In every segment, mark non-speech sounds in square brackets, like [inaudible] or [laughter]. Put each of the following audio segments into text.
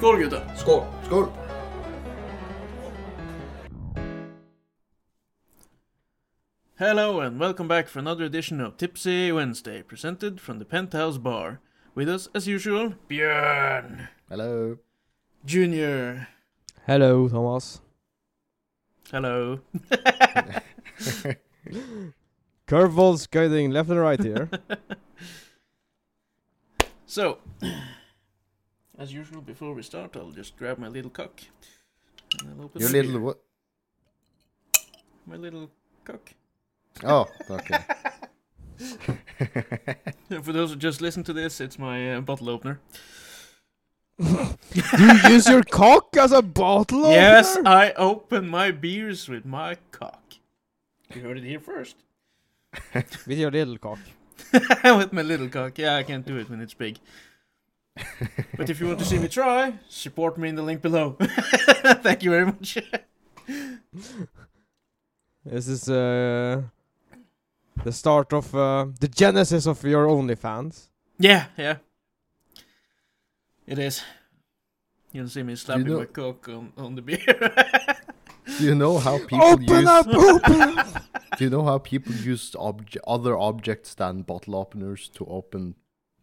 Skål gutta! Skål! Skål! Hello and welcome back for another edition of Tipsy Wednesday, presented from the Penthouse Bar. With us, as usual, Bjørn Hello. Junior. Hello, Thomas. Hello. [laughs] Curveballs guiding left and right here. [laughs] So, as usual, before we start, I'll just grab my little cock. And I'll open Your little what? My little cock. Oh, okay. [laughs] [laughs] For those who just listen to this, it's my uh, bottle opener. Do you use your cock as a bottle opener? Yes, I open my beers with my cock. You heard it here first. [laughs] With your little cock. with my little cock. Yeah, I can't do it when it's big. But if you want to see me try, support me in the link below. [laughs] Thank you very much. This is uh, the start of uh, the genesis of your OnlyFans. yeah, yeah. It is. You'll see me slapping know- my cock on, on the beer. [laughs] Do you know how people Open use? up, open up! [laughs] Do you know how people use obje- other objects than bottle openers to open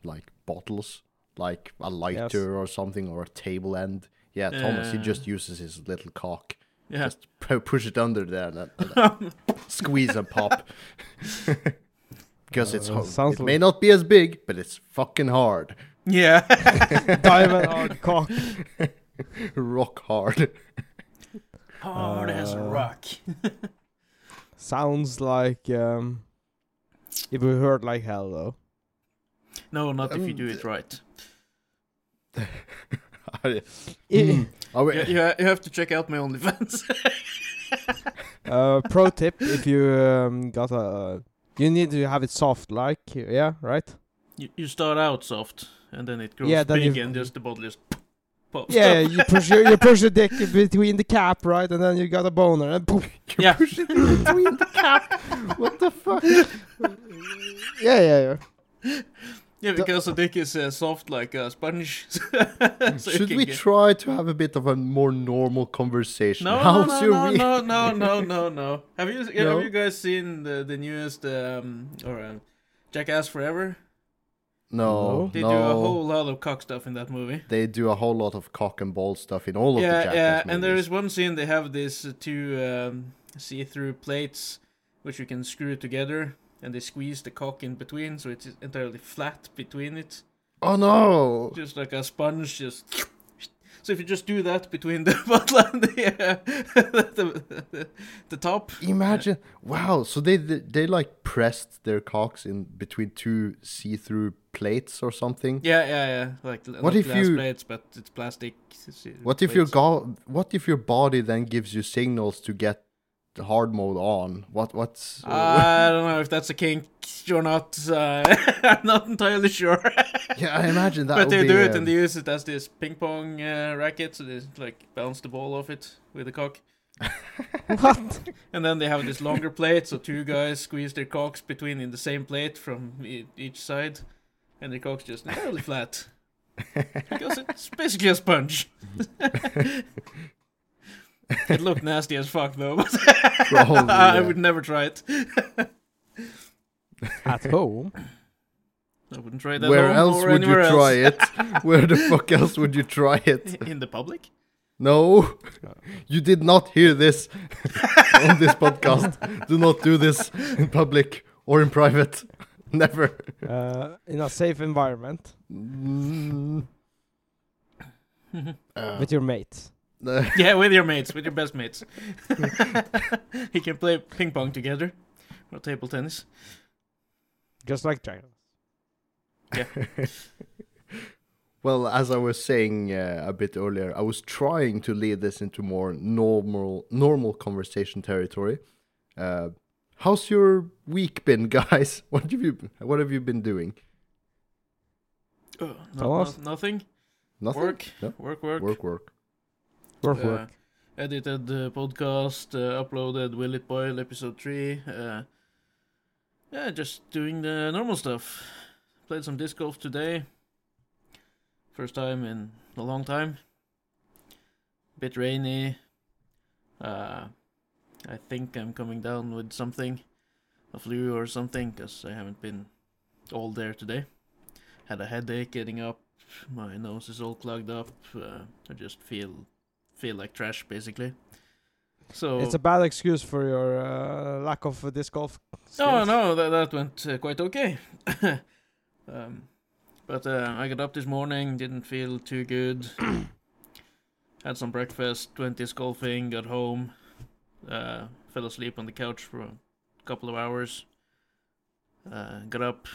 like bottles, like a lighter or something, or a table end? Yeah, Thomas he Uh. just uses his little cock. yeah. Just pu- push it under there and, and, and squeeze and pop. Because it's Uh, hard. sounds It may not be as big, but it's fucking hard. yeah. [laughs] Diamond hard cock. [laughs] Rock hard. Hard as a Uh, rock. [laughs] Sounds like um, it will hurt like hell though. No, not if you Um, do it right. I- Oh, you, you have to check out my OnlyFans. [laughs] uh, pro tip: if you um, got a, you need to have it soft, like yeah, right? you, you start out soft, and then it grows Yeah, big, you- and just the bottle just pops. Yeah, you push your you [laughs] push your dick between the cap, right, and then you got a boner, and poof. yeah. Push it between the cap. What the fuck? [laughs] Yeah, yeah, yeah. Yeah, because the dick is uh, soft like a sponge. [laughs] so Should we get- try to have a bit of a more normal conversation? No, How's no, your no, no, no, [laughs] no, no, no. Have you No? have you guys seen the the newest um or uh, Jackass Forever? No, They no. do a whole lot of cock stuff in that movie. They do a whole lot of cock and ball stuff in all of the yeah, Jackass yeah, movies. and there is one scene they have these uh, two um, see-through plates which you can screw together, and they squeeze the cock in between, so it's entirely flat between it, Oh no! just like a sponge. Just [sniffs] so if you just do that between [laughs] the bottle and the uh, the, [laughs] the, the top, Imagine, wow! So they, they they like pressed their cocks in between two see-through plates or something. yeah, yeah, yeah, like What if glass you- plates, but it's plastic. What if your plates. go- What if your body then gives you signals to get hard mode on? What what's I don't know if that's a kink or not. Uh, [laughs] I'm not entirely sure. [laughs] yeah? I imagine that. but they be, do it um, and they use it as this ping pong uh, racket, so they like bounce the ball off it with the cock. [laughs] What? And then they have this longer plate, so two guys squeeze their cocks between in the same plate from e- each side, and their cock's just entirely flat. Because it's basically a sponge. It looked nasty as fuck though, but [laughs] Probably, I would never try it. [laughs] At home? I wouldn't try that Where else or would you anywhere try it? [laughs] Where the fuck else would you try it? In the public? No, you did not hear this on this podcast. Do not do this in public or in private. Never. Uh, in a safe environment Mm. Uh, with your mates. Uh, [laughs] Yeah, with your mates, with your best mates. [laughs] he can play ping pong together or table tennis. Just like Dragon. [laughs] well, as I was saying uh, a bit earlier, I was trying to lead this into more normal, normal conversation territory. Uh, how's your week been, guys? What have you What have you been doing? Oh, no, no- nothing. Nothing. Work. No? Work, work. Work. Work. Work, Uh, work. edited the podcast, uh, uploaded Will It Boil episode 3. Uh, yeah, just doing the normal stuff. Played some disc golf today. First time in a long time. bit rainy. Uh, I think I'm coming down with something, a flu or something, because I haven't been all there today. Had a headache getting up. My nose is all clogged up. Uh, I just feel feel like trash basically. So It's a bad excuse for your uh, lack of uh, disc golf. Oh no, that that went uh, quite okay. [laughs] um, but uh, I got up this morning, didn't feel too good. [coughs] Had some breakfast, went disc golfing, got home, uh, fell asleep on the couch for a couple of hours. Uh, got up,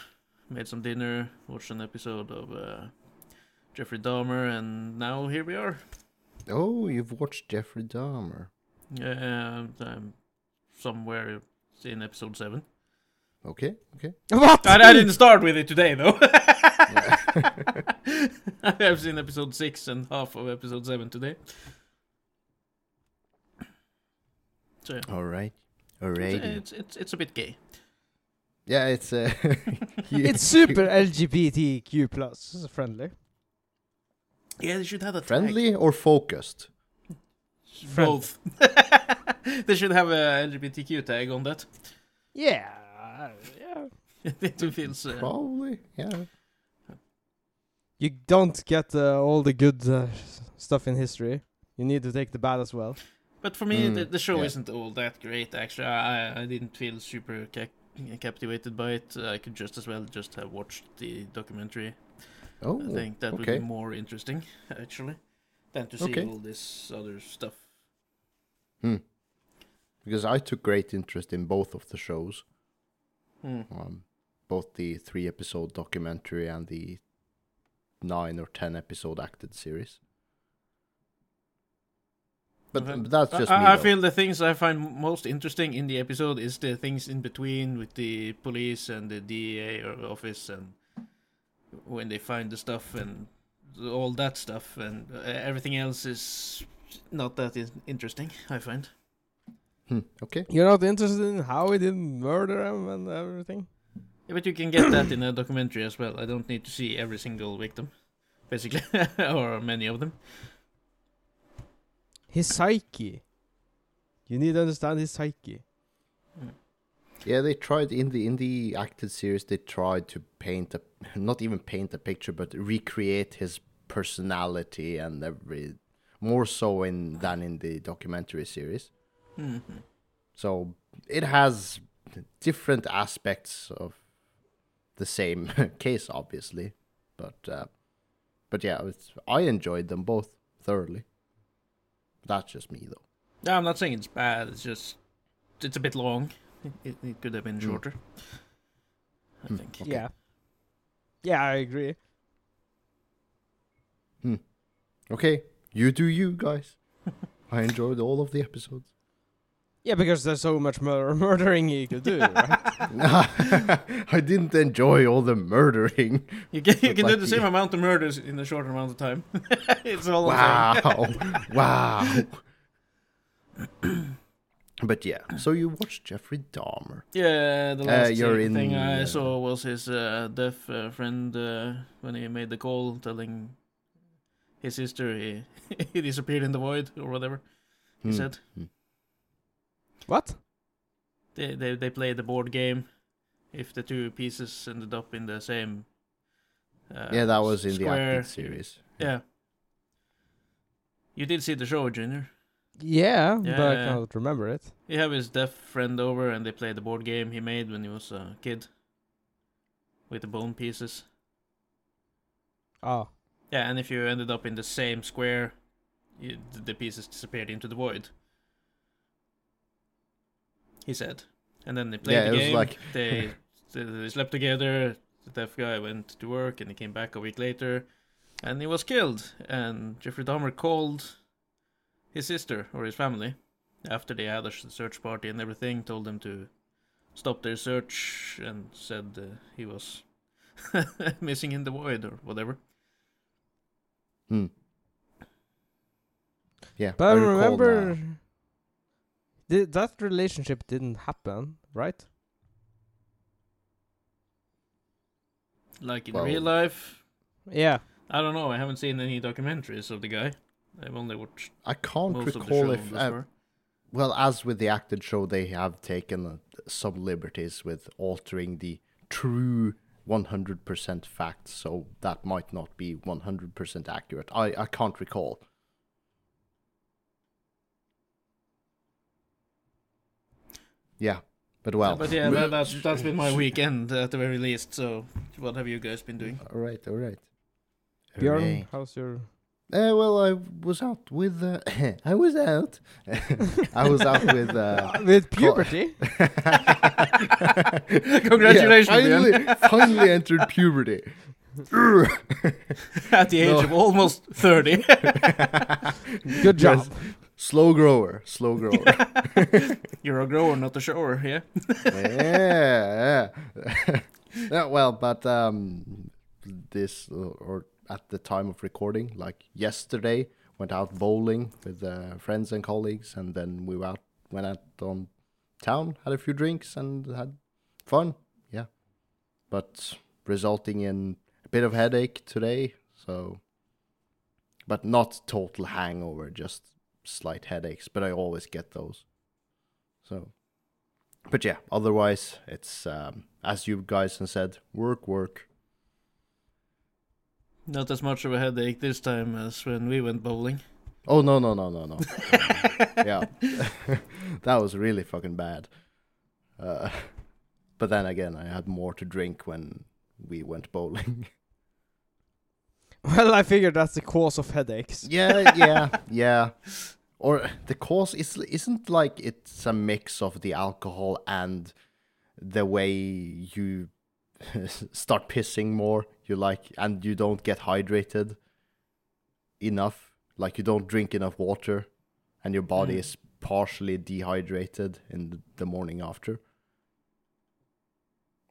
made some dinner, watched an episode of uh, Jeffrey Dahmer, and now here we are. Oh, you've watched Jeffrey Dahmer. Uh, I'm somewhere in episode seven. Okay, okay. [laughs] What? I, I didn't start with it today though. [laughs] [laughs] I've seen episode six and half of episode seven today. So yeah, All right. it's, it's it's it's a bit gay. Yeah, it's uh, It's super LGBTQ plus friendly. Yeah, they should have that friendly or focused. tag. Both. [laughs] they should have a LGBTQ tag on that. Yeah. [laughs] Yeah. it feels. Uh, Probably, yeah. You don't get uh, all the good uh, stuff in history. You need to take the bad as well. but for me, Mm, the, the show yeah. isn't all that great. Actually, I I didn't feel super ca- captivated by it. I could just as well just have watched the documentary. Oh, I think that would be more interesting, actually, than to see Okay. all this other stuff. because I took great interest in both of the shows, Hmm. um, both the three episode documentary and the nine or ten episode acted series. But Okay. but that's just I, me. I feel the things I find most interesting in the episode is the things in between with the police and the DEA or office and when they find the stuff and all that stuff and uh, everything else is not that interesting. I find. Hmm, okay. You're not interested in how he did murder him and everything? Yeah, but you can get that in a documentary as well. I don't need to see every single victim, basically, [laughs] or many of them. His psyche. You need to understand his psyche. Yeah, they tried in the in the acted series. They tried to paint a not even paint a picture, but recreate his personality and every more so in than in the documentary series. hmm So it has different aspects of the same [laughs] case, obviously, but uh, but yeah, it's, I enjoyed them both thoroughly. That's just me, though. No, I'm not saying it's bad. It's just it's a bit long. It, it could have been Hmm. shorter. I Hmm, think. Okay. Yeah. Yeah, I agree. Okay, you do you guys. I enjoyed all of the episodes. [laughs] Yeah, because there's so much mur- [laughs] murdering you could do, right? [laughs] I didn't enjoy all the murdering. You can you But can do the same the- amount of murders in a shorter amount of time. it's all I'm saying. Wow, wow. [clears throat] but yeah, so you watched Jeffrey Dahmer. Yeah, the Uh, last you're thing in, thing I uh, saw was his uh, deaf uh, friend uh, when he made the call telling his sister he, [laughs] he disappeared in the void or whatever he Hmm. said. what? They, they they played the board game. If the two pieces ended up in the same. Uh, Yeah, that was in the square, acted series. Yeah. You did see the show, Junior. Yeah, but I can't remember it. He have his deaf friend over, and they play the board game he made when he was a kid. With the bone pieces. Oh. Yeah, and if you ended up in the same square, you, the pieces disappeared into the void. He said, and then they played Yeah, the it was game. like- [laughs] they, they they slept together. The deaf guy went to work, and he came back a week later, and he was killed. And Jeffrey Dahmer called his sister or his family after they had a sh- search party and everything. Told them to stop their search and said uh, he was [laughs] missing in the void or whatever. Hmm. Yeah, But I, remember th- that relationship didn't happen, right? Like in Well- real life, Yeah. I don't know. I haven't seen any documentaries of the guy. I've only watched I can't most of the recall show if uh, well as with the acted show they have taken uh, some liberties with altering the true 100% facts so that might not be 100% accurate i i can't recall yeah but well but yeah, that, that's that's been my [laughs] weekend at the very least. So, what have you guys been doing? all right all right Bjørn, how's your? Uh, well, I was out with. Uh, [coughs] I was out. [laughs] I was out with. Uh, [laughs] With puberty? [laughs] Congratulations, Yeah, finally, finally entered puberty. At the age No. of almost thirty. Good job. Yes. Slow grower, slow grower. You're a grower, not a shower. Yeah. yeah, yeah. Well, but um, this or at the time of recording, like yesterday, went out bowling with uh, friends and colleagues, and then we went out, went out on town, had a few drinks, and had fun. Yeah, but resulting in a bit of headache today. So, but not total hangover, just slight headaches. But I always get those. So, but yeah, otherwise it's um, as you guys have said, work, work. Not as much of a headache this time as when we went bowling. Oh no no no no no. [laughs] yeah, [laughs] that was really fucking bad. Uh, but then again, I had more to drink when we went bowling. [laughs] Well, I figured that's the cause of headaches. yeah, yeah, yeah. Or the cause is isn't like it's a mix of the alcohol and the way you [laughs] start pissing more. You like and you don't get hydrated enough. Like you don't drink enough water, and your body Mm. is partially dehydrated in the, the morning after.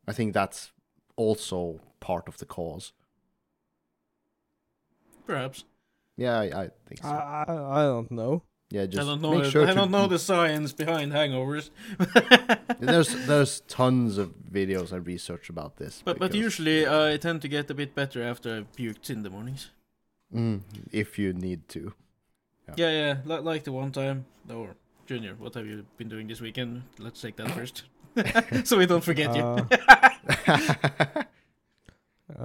I think that's also part of the cause. Perhaps. Yeah, I, I think so. I, I, I don't know. Yeah, just I don't know. make the- sure I don't know the science behind hangovers. [laughs] there's there's tons of videos and research about this. But but because- usually I tend to get a bit better after I've puked in the mornings. Mm, if you need to. Yeah, yeah. Li- like the one time. Or Junior, what have you been doing this weekend? Let's take that first, [laughs] so we don't forget you. Uh, [laughs]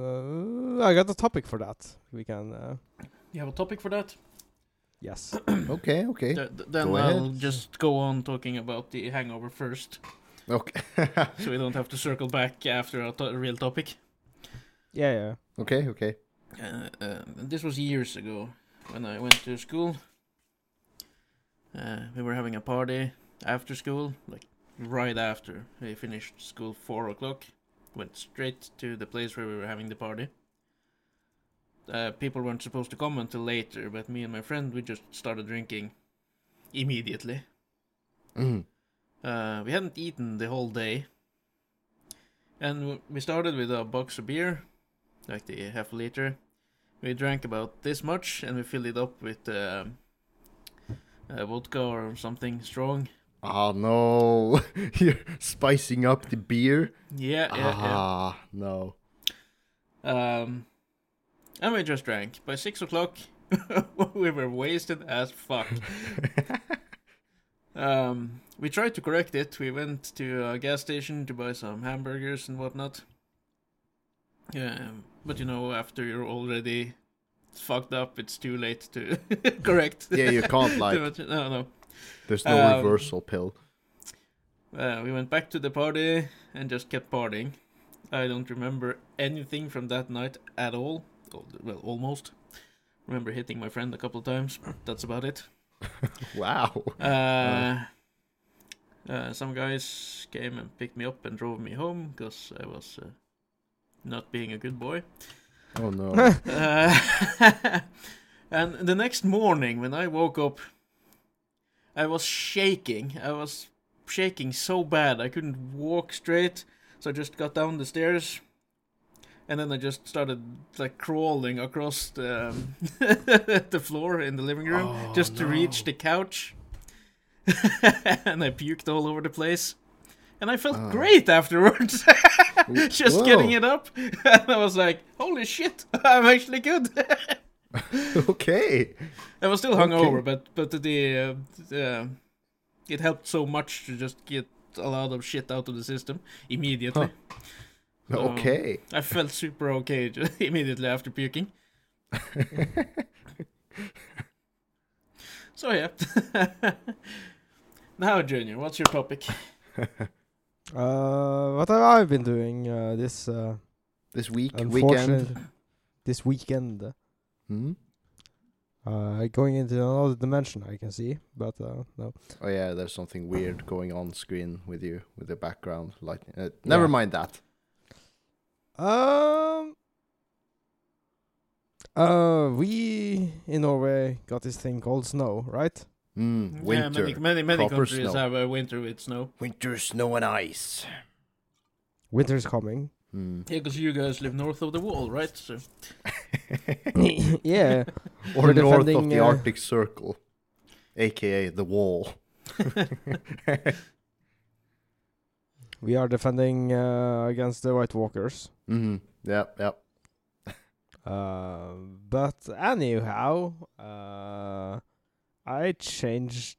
uh, I got a topic for that. We can. Uh, You have a topic for that? Yes. [clears throat] okay, okay, Th- th- then Go I'll ahead. just go on talking about the hangover first, okay, [laughs] so we don't have to circle back after a, to- a real topic. Yeah, yeah. okay, okay. Uh, uh, this was years ago when I went to school. Uh, we were having a party after school, like right after we finished school, four o'clock. Went straight to the place where we were having the party. Uh, people weren't supposed to come until later, but me and my friend we just started drinking immediately. Mm. Uh, we hadn't eaten the whole day. And we started with a box of beer, like the half liter. We drank about this much and we filled it up with um, uh, vodka or something strong. Oh no, [laughs] you're spicing up the beer. Yeah, yeah, ah, no. Um, and we just drank. By six o'clock, [laughs] we were wasted as fuck. [laughs] Um, we tried to correct it. We went to a gas station to buy some hamburgers and whatnot. Yeah, but you know, after you're already fucked up, it's too late to [laughs] correct. Yeah, you can't like. No, no. There's no Um, reversal pill. Uh, we went back to the party and just kept partying. I don't remember anything from that night at all. Al- Well, almost. Remember hitting my friend a couple of times. That's about it. [laughs] Wow. Uh, uh, some guys came and picked me up and drove me home because I was uh, not being a good boy. Oh no. [laughs] Uh, [laughs] and the next morning, when I woke up, I was shaking. I was shaking so bad I couldn't walk straight. So I just got down the stairs, and then I just started like crawling across the um, [laughs] the floor in the living room Oh, just to reach the couch. [laughs] and I puked all over the place. And I felt Oh. great afterwards. [laughs] just Whoa. getting it up. And I was like, holy shit, I'm actually good. okay. I was still Okay. hungover, but but the uh, uh, it helped so much to just get a lot of shit out of the system immediately. So, [laughs] Okay. I felt super okay ju- immediately after puking. [laughs] So yeah. [laughs] now, Junior, what's your topic? Uh, what have I been doing uh, this uh, This week, weekend. this weekend? Hmm? Uh, going into another dimension, I can see, but uh, no. Oh yeah, there's something weird going on screen with you with the background light. Uh, never Yeah. mind that. Um. Uh, we in Norway got this thing called snow, right? Mm, Yeah, winter, many many, many countries snow. have a winter with snow. winter, snow and ice. Winter's coming. Hmm. Yeah, because you guys live north of the wall, right? So [laughs] yeah. [laughs] or We're north of the uh, Arctic Circle, aka the wall. [laughs] We are defending uh, against the White Walkers. hmm Yep, yep. [laughs] Uh, but anyhow, uh, I changed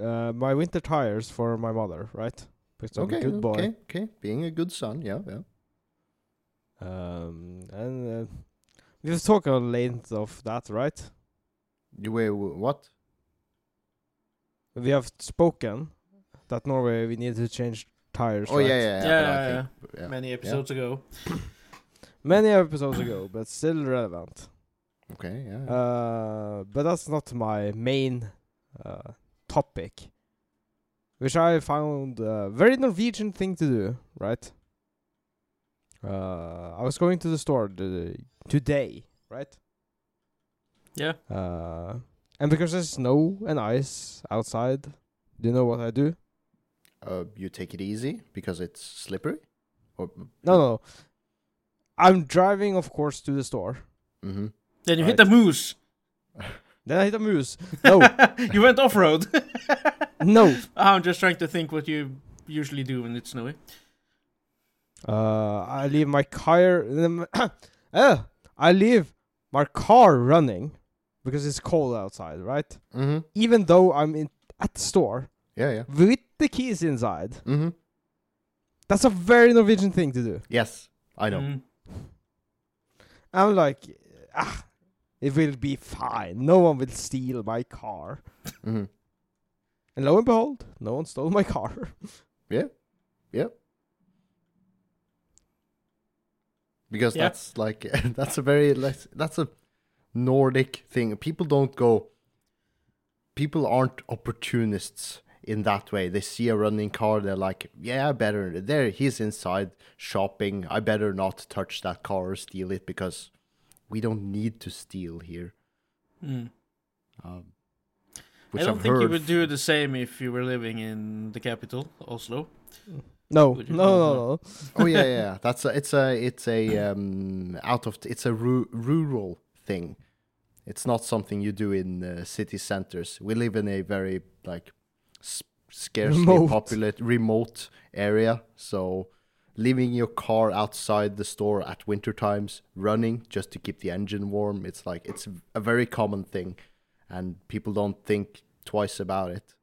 uh, my winter tires for my mother, right? Because I'm Okay, a good boy. okay, okay. Being a good son, yeah, yeah. Um, and uh, we've talked a length of that, right? You wait, wh- what? We have spoken that Norway we need to change tires. Oh right? yeah, yeah, yeah. Yeah, yeah, yeah. many episodes ago. [coughs] Many episodes ago, but still relevant. Okay, yeah. Uh, but that's not my main uh, topic, which I found a very Norwegian thing to do. Right? Uh, I was going to the store the, today, right? Yeah. Uh, and because there's snow and ice outside, do you know what I do? Uh, you take it easy because it's slippery. Or No, no. I'm driving, of course, to the store. mm-hmm. Then you hit Right. the moose. [laughs] Then I hit a moose. [laughs] No, you went off road. [laughs] no. I'm just trying to think what you usually do when it's snowy. Uh, I leave my car. [coughs] uh, I leave my car running because it's cold outside, right? Mm-hmm. Even though I'm in at the store Yeah, yeah. with the keys inside. Mm-hmm. That's a very Norwegian thing to do. Yes, I know. Mm. I'm like, ah, it will be fine. No one will steal my car. Mm-hmm. And lo and behold, no one stole my car. [laughs] Yeah, yeah. Because Yeah. that's like [laughs] that's a very less that's a Nordic thing. People don't go. People aren't opportunists in that way. They see a running car, they're like, "Yeah, I better." There, he's inside shopping. I better not touch that car or steal it because we don't need to steal here. Mm. Um, I don't I've think you heard would do the same if you were living in the capital, Oslo. No, no, no, no. oh yeah, yeah, yeah. [laughs] That's a, it's a it's a um out of it's a ru- rural thing. It's not something you do in uh, city centers. We live in a very like s- scarcely Remote. populated remote area, so leaving your car outside the store at winter times running just to keep the engine warm, it's like it's a very common thing and people don't think twice about it.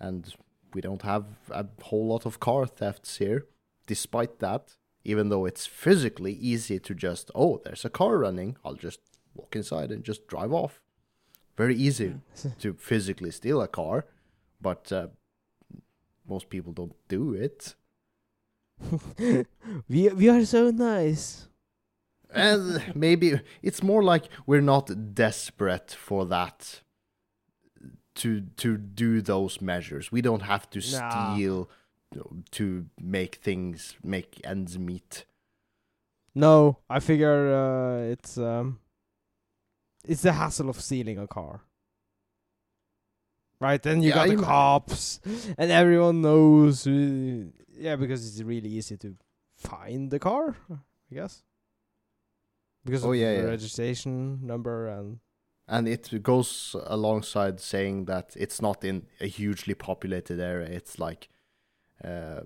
And we don't have a whole lot of car thefts here. Despite that, even though it's physically easy to just, oh, there's a car running, I'll just walk inside and just drive off. Very easy [laughs] to physically steal a car, but uh, most people don't do it. [laughs] we we are so nice. And maybe it's more like we're not desperate for that to to do those measures. We don't have to Nah. steal to make things make ends meet. No, I figure uh, it's um, it's the hassle of stealing a car. Right, then you Yeah, got the cops, and everyone knows. Who, yeah, because it's really easy to find the car, I guess. Because Oh, of yeah, the yeah. registration number and And it goes alongside saying that it's not in a hugely populated area. It's like uh,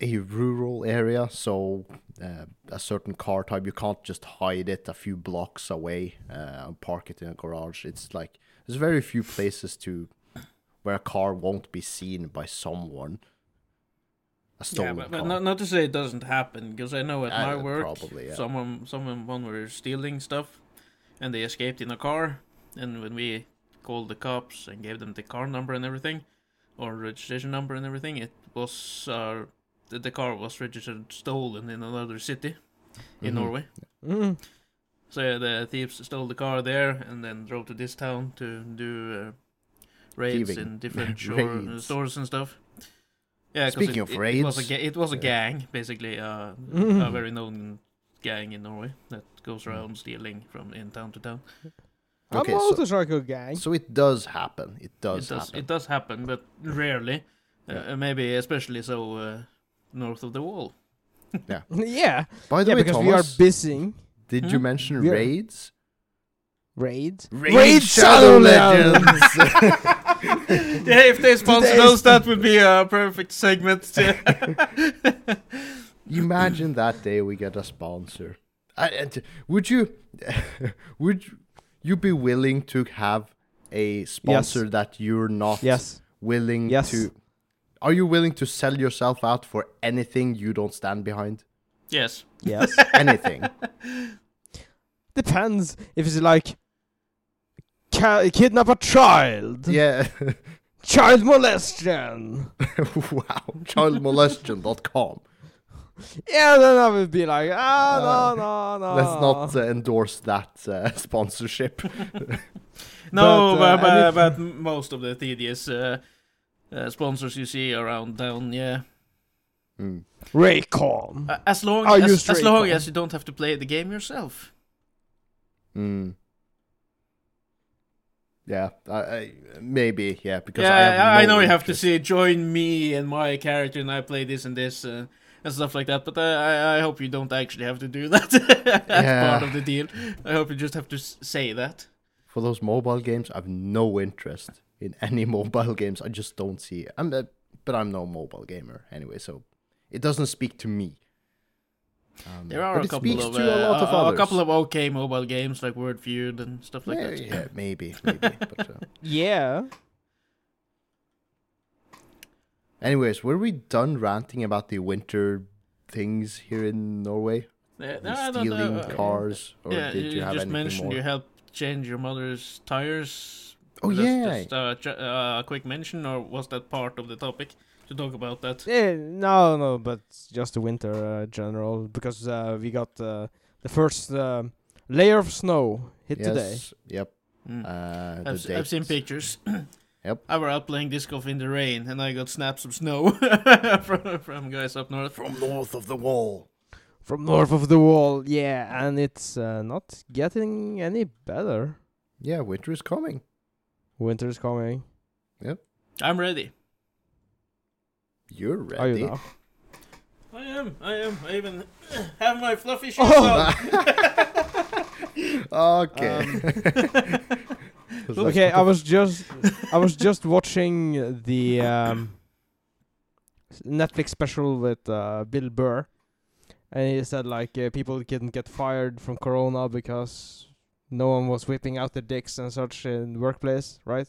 a rural area, so uh, a certain car type you can't just hide it a few blocks away uh, and park it in a garage. It's like there's very few places to where a car won't be seen by someone. A Yeah, stolen but, but car. not, not to say it doesn't happen, because I know at Uh, my work, probably, yeah. someone someone were stealing stuff, and they escaped in a car. And when we called the cops and gave them the car number and everything, or registration number and everything, it was uh, the, the car was registered stolen in another city in Mhm. Norway. Mm. So yeah, the thieves stole the car there and then drove to this town to do uh, raids Thieving. in different [laughs] shore, Raids. stores and stuff. Yeah, 'cause Speaking it, of it, it was a raids, ga- it was a yeah. gang basically, uh, Mhm. a very known gang in Norway that goes around stealing from in town to town. [laughs] Okay, a so- motorcycle gang. So it does happen. It does, it does happen. it does happen, but rarely. Yeah. Uh, maybe especially so uh, north of the wall. yeah, [laughs] yeah. By the yeah, way, because Thomas, we are busy. did you Hmm? mention We are- raids? Raid. Raid Shadow Legends! yeah, if they sponsor Today's- those, that would be a perfect segment. To [laughs] [laughs] Imagine that day we get a sponsor. I, and would you would you be willing to have a sponsor that you're not Yes. willing Yes. to Are you willing to sell yourself out for anything you don't stand behind? yes. Yes. [laughs] Anything. Depends if it's like ca- kidnap a child, yeah. [laughs] child molestation. [laughs] wow. Childmolestion.com. Yeah, then I would be like, ah, Uh, no, no, no. Let's not uh, endorse that uh, sponsorship. No, But, uh, but, but, I but most of the tedious uh, sponsors you see around town, yeah. Mm. Raycon. Uh, as long I'll as, as long as you don't have to play the game yourself. Mm. Yeah, I, I, maybe yeah because I, yeah, have I, know you have to say join me and my character, and I play this and this uh, and stuff like that. But uh, I, I hope you don't actually have to do [laughs] that as Yeah. part of the deal. I hope you just have to say that. for those mobile games. I have no interest in [laughs] any mobile games. I just don't see. It. I'm, uh, but I'm no mobile gamer anyway, so it doesn't speak to me. Um, There are a couple of uh, a lot of a, a couple of okay mobile games like Wordfeud and stuff like yeah, that. yeah, maybe, maybe. [laughs] but, uh, Yeah. anyways, were we done ranting about the winter things here in Norway? Yeah, And no, I don't stealing know, cars, or yeah, did you, have just anything mentioned more? you helped change your mother's tires. Oh, That's yeah. just uh, ch- uh, a quick mention, or was that part of the topic to talk about that? Eh, no, no, but just the winter uh, general because uh, we got uh, the first um layer of snow hit today. yes, Yep. Mm. Uh, I've, s- I've seen pictures. [clears throat] Yep. I were out playing disc golf in the rain, and I got snaps of snow [laughs] from from guys up north. from north of the wall. From north of the wall, yeah, and it's uh, not getting any better. Yeah, winter is coming. Winter's coming. Yep. I'm ready. You're ready. Are you ready. now? I am. I am. I even [laughs] have my fluffy [laughs] shoes Oh. on. [laughs] okay. Um, Okay, I was just I was just watching the um, Netflix special with uh, Bill Burr, and he said like uh, people couldn't get fired from Corona because no one was whipping out their dicks and such in the workplace, right?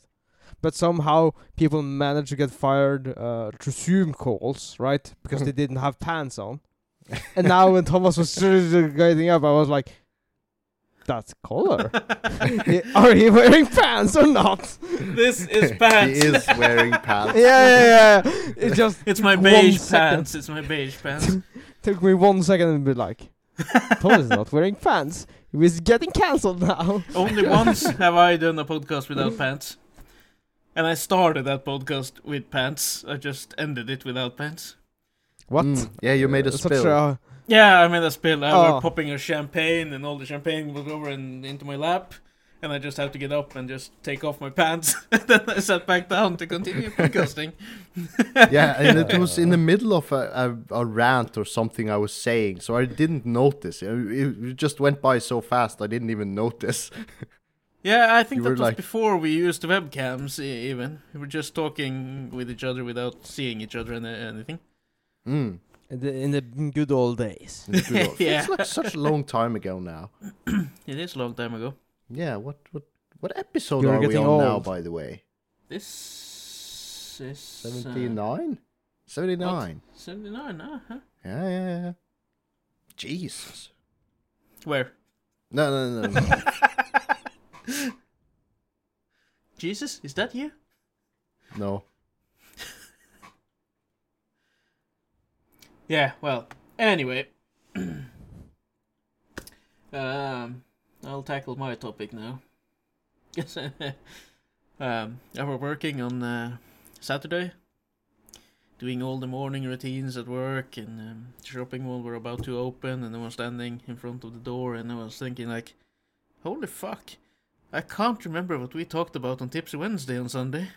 But somehow people managed to get fired uh, through Zoom calls, right? Because they [laughs] didn't have pants on. And now when Thomas was [laughs] getting up, I was like, "That's color. [laughs] Are you wearing pants or not?" this is pants. he is wearing pants. yeah, yeah, yeah. It just It's my beige second. pants. It's my beige pants. took me one second and be like, Thomas is not wearing pants. He was getting cancelled now. Only [laughs] once have I done a podcast without pants. And I started that podcast with pants. I just ended it without pants. What? Mm, yeah, you made a Uh, spill. a- Yeah, I made a spill. I Oh. was popping a champagne, and all the champagne was over and into my lap. And I just had to get up and just take off my pants. [laughs] and then I sat back down to continue [laughs] podcasting. yeah, and it was in the middle of a, a, a rant or something I was saying, so I didn't notice. It, it just went by so fast, I didn't even notice. [laughs] Yeah, I think You that was like- before we used webcams, even. We were just talking with each other without seeing each other and anything. Mm. In the, in the good old days. In the good old- Yeah. It's like such a long time ago now. [clears throat] It is a long time ago. Yeah, what what what episode You're are we getting on now, by the way? This is uh, 79? 79. 79, uh, huh? Yeah, yeah, yeah. Jesus. Where? No, no, no, no. [laughs] Jesus, is that you? no. [laughs] Yeah, well, anyway. [clears throat] um, I'll tackle my topic now. Yes, [laughs] um, I was working on uh, Saturday, doing all the morning routines at work, and um, the shopping mall were about to open, and I was standing in front of the door, and I was thinking like, holy fuck, I can't remember what we talked about on Tipsy Wednesday on Sunday.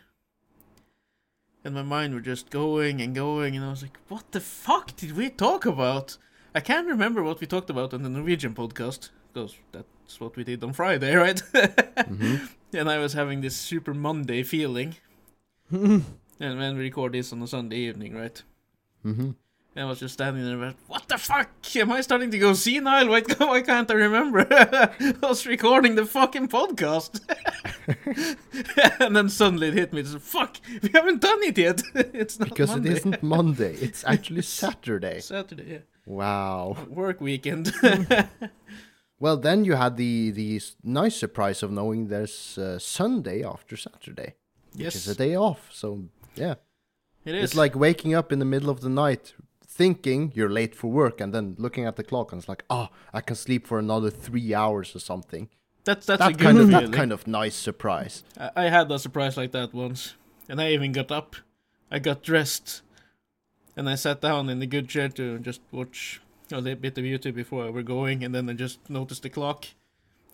And my mind were just going and going, and I was like, what the fuck did we talk about? I can't remember what we talked about on the Norwegian podcast, because that's what we did on Friday, [laughs] right? hmm and I was having this super Monday feeling. [laughs] And then we record this on a Sunday evening, right? Mm-hmm. And I was just standing there, but what the fuck? Am I starting to go senile? Why, [laughs] why can't I remember? I was recording the fucking podcast. and then suddenly it hit me. It's, fuck, we haven't done it yet. it's not Because Monday. it isn't Monday, it's actually Saturday. Saturday, yeah. Wow. Work weekend. Well, then you had the the nice surprise of knowing there's uh, Sunday after Saturday, which is a day off. So yeah, it is. it's like waking up in the middle of the night, thinking you're late for work, and then looking at the clock and it's like, oh, I can sleep for another three hours or something. that's that's a that good kind of feeling. that kind of nice surprise. I, I had a surprise like that once, and I even got up. I got dressed, and I sat down in the good chair to just watch a little bit of YouTube before we're going, and then I just noticed the clock.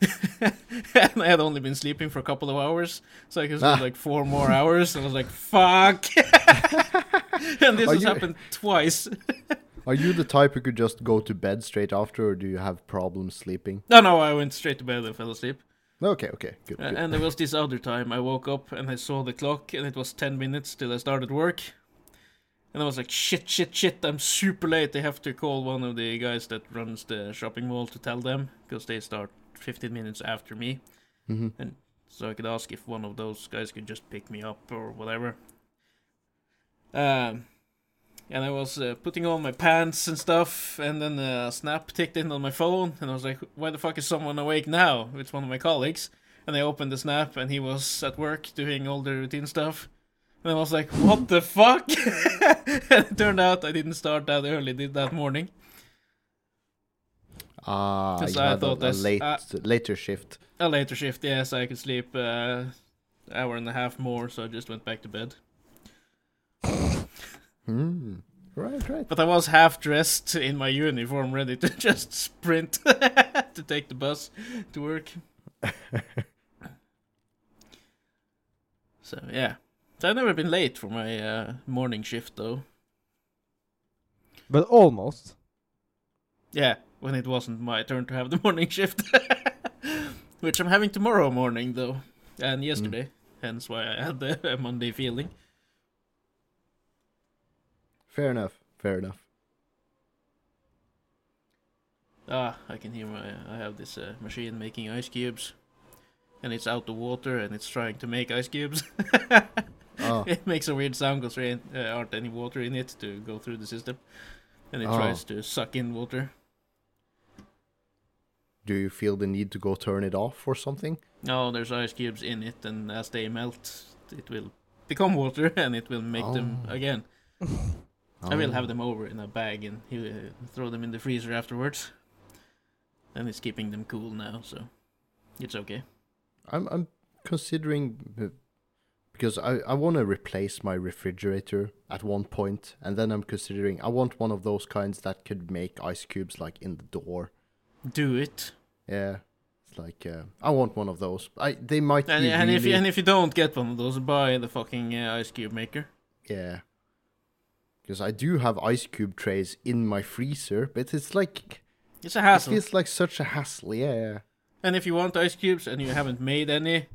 [laughs] and I had only been sleeping for a couple of hours, so I could sleep Ah. like four more hours. And I was like, "Fuck!" [laughs] and this Are has you- happened twice. [laughs] Are you the type who could just go to bed straight after, or do you have problems sleeping? no, no, I went straight to bed and fell asleep. Okay, okay, good. Uh, good. and there was this other time I woke up and I saw the clock and it was 10 minutes till I started work. And I was like, shit, shit, shit, I'm super late. I have to call one of the guys that runs the shopping mall to tell them because they start 15 minutes after me. Mhm. And so I could ask if one of those guys could just pick me up or whatever. Um, and I was uh, putting on my pants and stuff, and then a snap ticked in on my phone, and I was like, "Why the fuck is someone awake now?" It's one of my colleagues, and I opened the snap, and he was at work doing all the routine stuff. And I was like, "What the fuck?" [laughs] and it turned out I didn't start that early, did that morning. Ah, you I had a, thought a that's- late uh, later shift. A later shift, yeah, so I could sleep uh, hour and a half more, so I just went back to bed. Hmm. Right, right. But I was half dressed in my uniform, ready to [laughs] just sprint [laughs] to take the bus to work. so yeah, I've never been late for my uh, morning shift though. But almost. Yeah, when it wasn't my turn to have the [laughs] morning shift, [laughs] which I'm having tomorrow morning though, and yesterday. Hence why I had the [laughs] Monday feeling. Fair enough. Fair enough. Ah, I can hear my. I have this uh, machine making ice cubes, and it's out of water and it's trying to make ice cubes. Oh. [laughs] it makes a weird sound because there ain't, uh, aren't any water in it to go through the system, and it Oh. tries to suck in water. Do you feel the need to go turn it off or something? No, there's ice cubes in it, and as they melt, it will become water, [laughs] and it will make them Oh. again. [laughs] I will Oh. have them over in a bag and uh, throw them in the freezer afterwards. And it's keeping them cool now, so it's okay. I'm I'm considering because I I want to replace my refrigerator at one point, and then I'm considering I want one of those kinds that could make ice cubes like in the door. Do it. Yeah, it's like uh, I want one of those. I they might And, be and really, if you, and if you don't get one of those, buy the fucking uh, ice cube maker. yeah. Because I do have ice cube trays in my freezer, but it's like It's a it hassle. feels like such a hassle. Yeah. And if you want ice cubes and you haven't made any,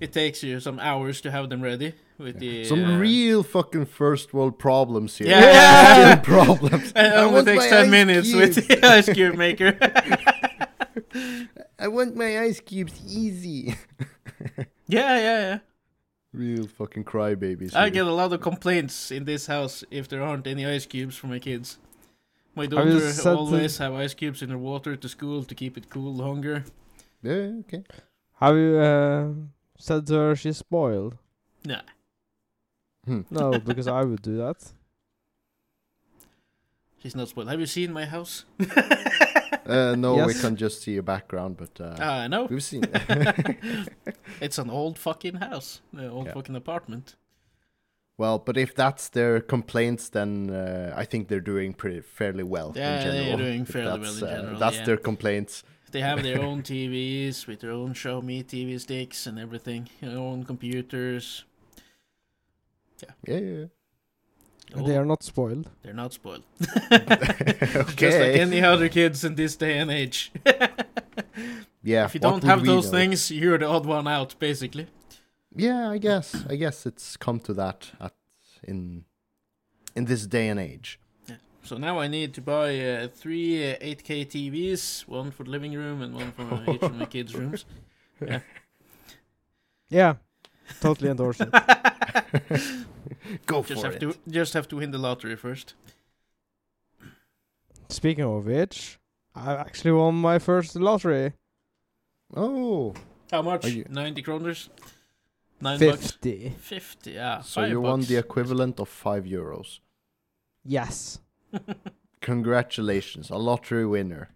It takes you some hours to have them ready with the Some uh, real fucking first world problems here. Yeah. Still [laughs] problems. It I only want takes ten ice minutes with the [laughs] ice cube maker. [laughs] I want my ice cubes easy. yeah, yeah, yeah. Real fucking crybabies. I here. get a lot of complaints in this house if there aren't any ice cubes for my kids. My daughter said to- always have ice cubes in her water to school to keep it cool longer. Yeah, okay. Have you uh, said to her she's spoiled? Nah. Hmm. No, [laughs] because I would do that. She's not spoiled. Have you seen my house? [laughs] Uh, no, we can just see your background, but uh, Ah, no. we've seen. [laughs] it's an old fucking house. An old Yeah. fucking apartment. well, but if that's their complaints, then uh, I think they're doing pretty fairly well Yeah, in general. Yeah, they're doing If fairly well that's, in uh, general, that's yeah. their complaints. They have their own TVs with their own show me TV sticks and everything. Their own computers. Yeah, yeah. And They are not spoiled. They're not spoiled. okay. [laughs] [laughs] Just like any other kids in this day and age. [laughs] yeah. if you don't have those know? things, you're the odd one out, basically. Yeah, I guess. I guess it's come to that at in in this day and age. So now I need to buy uh, three uh, 8K TVs, one for the living room and one for each of my [laughs] kids' rooms. Yeah, totally endorse it. [laughs] Go just for have it. to just have to win the lottery first. Speaking of which, I actually won my first lottery. Oh, How much? 90 kroners? Nine bucks? Fifty. 50, yeah. so five you won the equivalent of five euros. Yes. Congratulations, a lottery winner.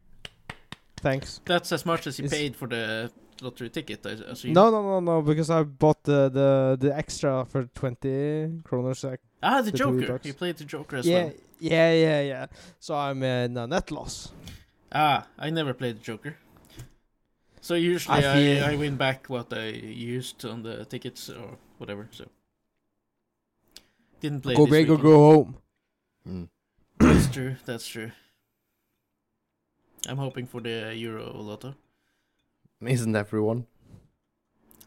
Thanks. That's as much as you Is- paid for the lottery ticket, I assume. No, no, no, no, because I bought the the, the extra for twenty kroners. Like, Ah, the, the Joker. bucks. You played the Joker as yeah, well. yeah, yeah, yeah. So I'm in a net loss. Ah, I never played the Joker. So usually I I, feel- I, win back what I used on the tickets or whatever. So didn't play go this big or go home. Mm. That's true. That's true. I'm hoping for the Euro Lotto. Isn't everyone?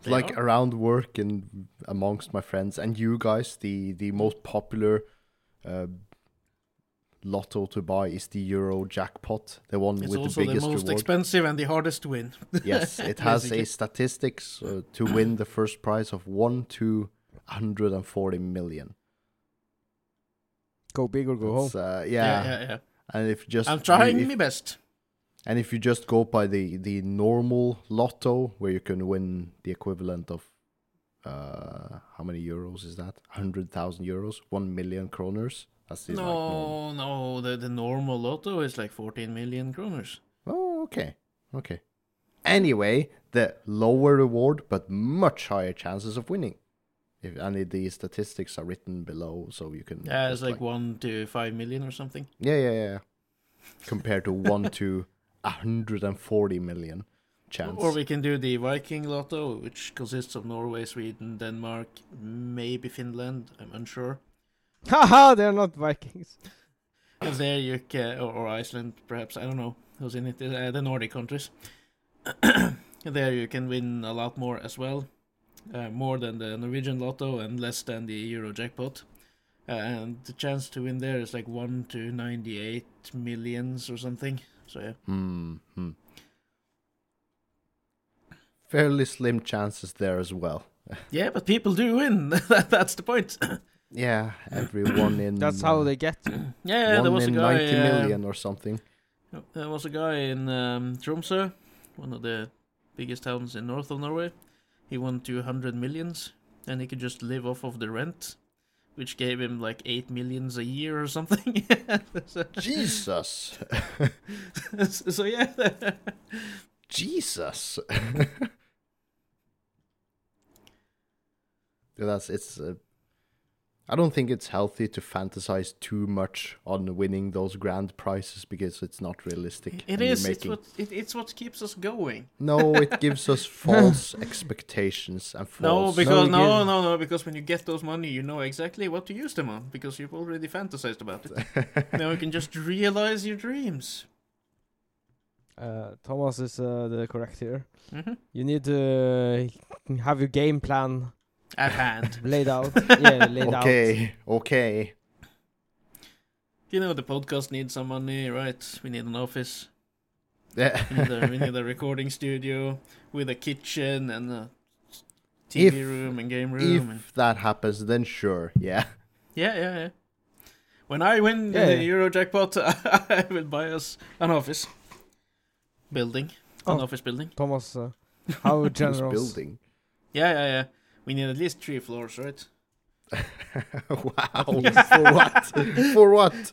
They like are. around work and amongst my friends and you guys, the the most popular uh, lotto to buy is the Euro jackpot, the one It's with also the the, biggest most reward. expensive and the hardest to win. [laughs] yes, [laughs] it has a statistics uh, to win the first prize of one to 140 million. Go big or go home. Uh, yeah, yeah. yeah, yeah. and if just I'm trying if- my best. And if you just go by the the normal lotto, where you can win the equivalent of uh how many euros is that? Hundred thousand euros, one million kroners. That's the like normal. No, no, the the normal Lotto is like 14 million kroners. Oh, okay, okay. Anyway, the lower reward, but much higher chances of winning. If any of the statistics are written below, so you can. Yeah, it's just, like one to five million or something. Yeah, yeah, yeah. Compared to one [laughs] to hundred and forty million chance. Or we can do the Viking Lotto, which consists of Norway, Sweden, Denmark, maybe Finland. I'm unsure. Haha, [laughs] they're not Vikings. And there you can, or, or Iceland, perhaps. I don't know who's in it. Uh, the Nordic countries. [clears throat] there you can win a lot more as well, uh, more than the Norwegian Lotto and less than the Euro jackpot. Uh, and the chance to win there is like one to ninety-eight millions or something. So yeah. Hmm. hmm. Fairly slim chances there as well. [laughs] Yeah, but people do win. [laughs] That's the point. [coughs] Yeah, everyone [coughs] in. That's how they get you. [coughs] yeah, one there was a in guy. ninety uh, million or something. There was a guy in um, Tromsø, one of the biggest towns in north of Norway. He won 200 millions, and he could just live off of the rent, which gave him like 8 millions a year or something. so, [laughs] Jesus, [laughs] so yeah, Jesus. [laughs] Yeah, That's it's. Uh, I don't think it's healthy to fantasize too much on winning those grand prizes because it's not realistic. it and. It's what it, it's what keeps us going. No, it [laughs] gives us false expectations and false. No, false. because No, no, no, no, because when you get those money, you know exactly what to use them on because you've already fantasized about it. [laughs] now you can just realize your dreams. Uh, Thomas is uh, the correct here. hmm You need to uh, have your game plan At hand. [laughs] laid out. yeah, laid out. Okay, okay. You know the podcast needs some money, right? We need an office. Yeah. We need a, we need a [laughs] recording studio with a kitchen and a TV If- room and game room. and if that happens, then sure, yeah. yeah, yeah, yeah. When I win Yeah, the yeah. Euro jackpot, [laughs] I will buy us an office building, an Oh. office building. Thomas, uh, how Who's generous. building? Yeah, yeah, yeah. We need at least three floors, right? [laughs] wow. [laughs] For what? For what?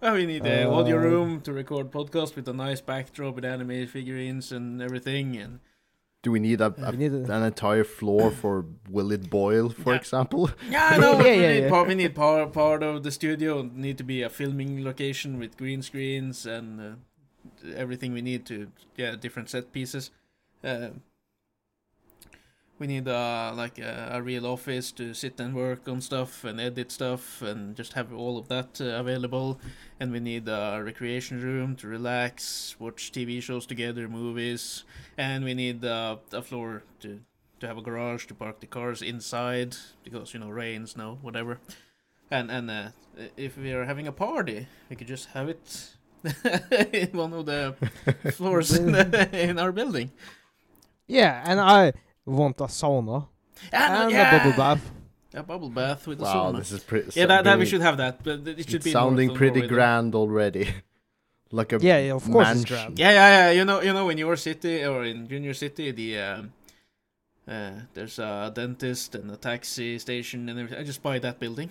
Well, we need a audio Uh, room to record podcast with a nice backdrop with anime figurines and everything, and Do we need a, You a need a, an entire floor for Will It Boil, for Yeah. example? Yeah, no, [laughs] Yeah, we yeah, need yeah. part. We need part part of the studio need to be a filming location with green screens and uh, everything we need to yeah different set pieces. Uh, we need uh, like a, a real office to sit and work on stuff and edit stuff and just have all of that uh, available. And we need a recreation room to relax, watch TV shows together, movies, and we need uh, a floor to to have a garage to park the cars inside because you know rain, snow, whatever. And and uh, if we are having a party, we could just have it [laughs] in one of the [laughs] floors in, [laughs] the, in our building. yeah, and I want a sauna and a bubble bath. A bubble bath with a Wow, sauna. this is pretty. yeah, that, that we should have that, but it should it's be sounding north pretty Norway, though. grand already. [laughs] like a Yeah, yeah, of course it's grand. Yeah, yeah, yeah. You know, you know, in your city or in Junior City, the um, uh, there's a dentist and a taxi station and everything. I just buy that building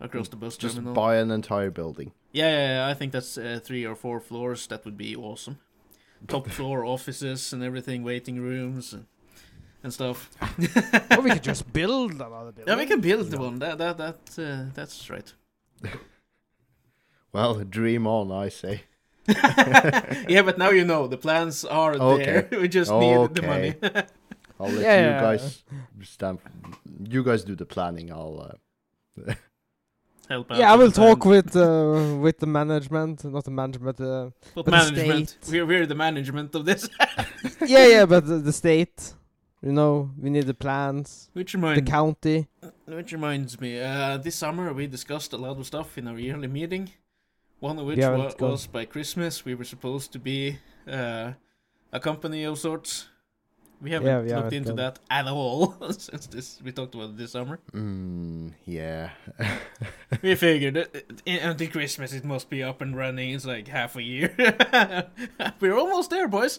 across the bus Just terminal. buy an entire building. Yeah, yeah, yeah, I think that's uh, three or four floors. That would be awesome. Top floor offices and everything, waiting rooms and, and stuff. [laughs] or we could just build another building. yeah, we can build No. one. That that that uh, that's right. [laughs] Well, dream on, I say. [laughs] yeah, but now you know the plans are Okay. there. we just need the money. I'll let Yeah, you yeah. guys stand. You guys do the planning. I'll. Uh, Help out Yeah, I will talk with uh, with the management, not the management. Uh, But but the management. state- We're we're the management of this. [laughs] yeah, yeah, but the, the state. You know, we need the plans. which reminds The county. which reminds me, uh, this summer we discussed a lot of stuff in our yearly meeting. One of which We wa- was by Christmas we were supposed to be uh, a company of sorts. We haven't Yeah, we looked haven't into gone. that at all [laughs] since this we talked about it this summer. mm, yeah. [laughs] We figured that uh, until Christmas it must be up and running. It's like half a year. [laughs] we're almost there, boys.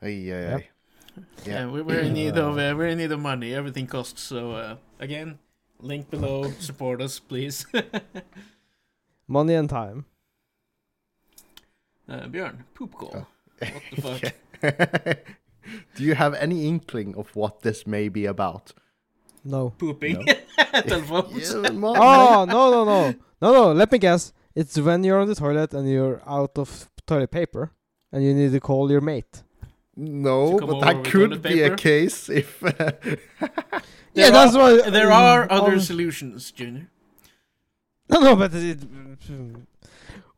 Ay, ay, Yep. Yeah, Yeah. we- we're in need of uh, we're in need of money. Everything costs. So uh, again, link below. Support us, please. Money and time. uh, Bjørn, poop call. Oh. What the fuck? [laughs] Do you have any inkling of what this may be about? No. Pooping. No. [laughs] [laughs] Telephones. Yeah, ma- Oh no no no no no! Let me guess. It's when you're on the toilet and you're out of toilet paper, and you need to call your mate. no, but that could toilet be a case if. yeah, that's are- why. There are other um, solutions, Junior. No, no, but it,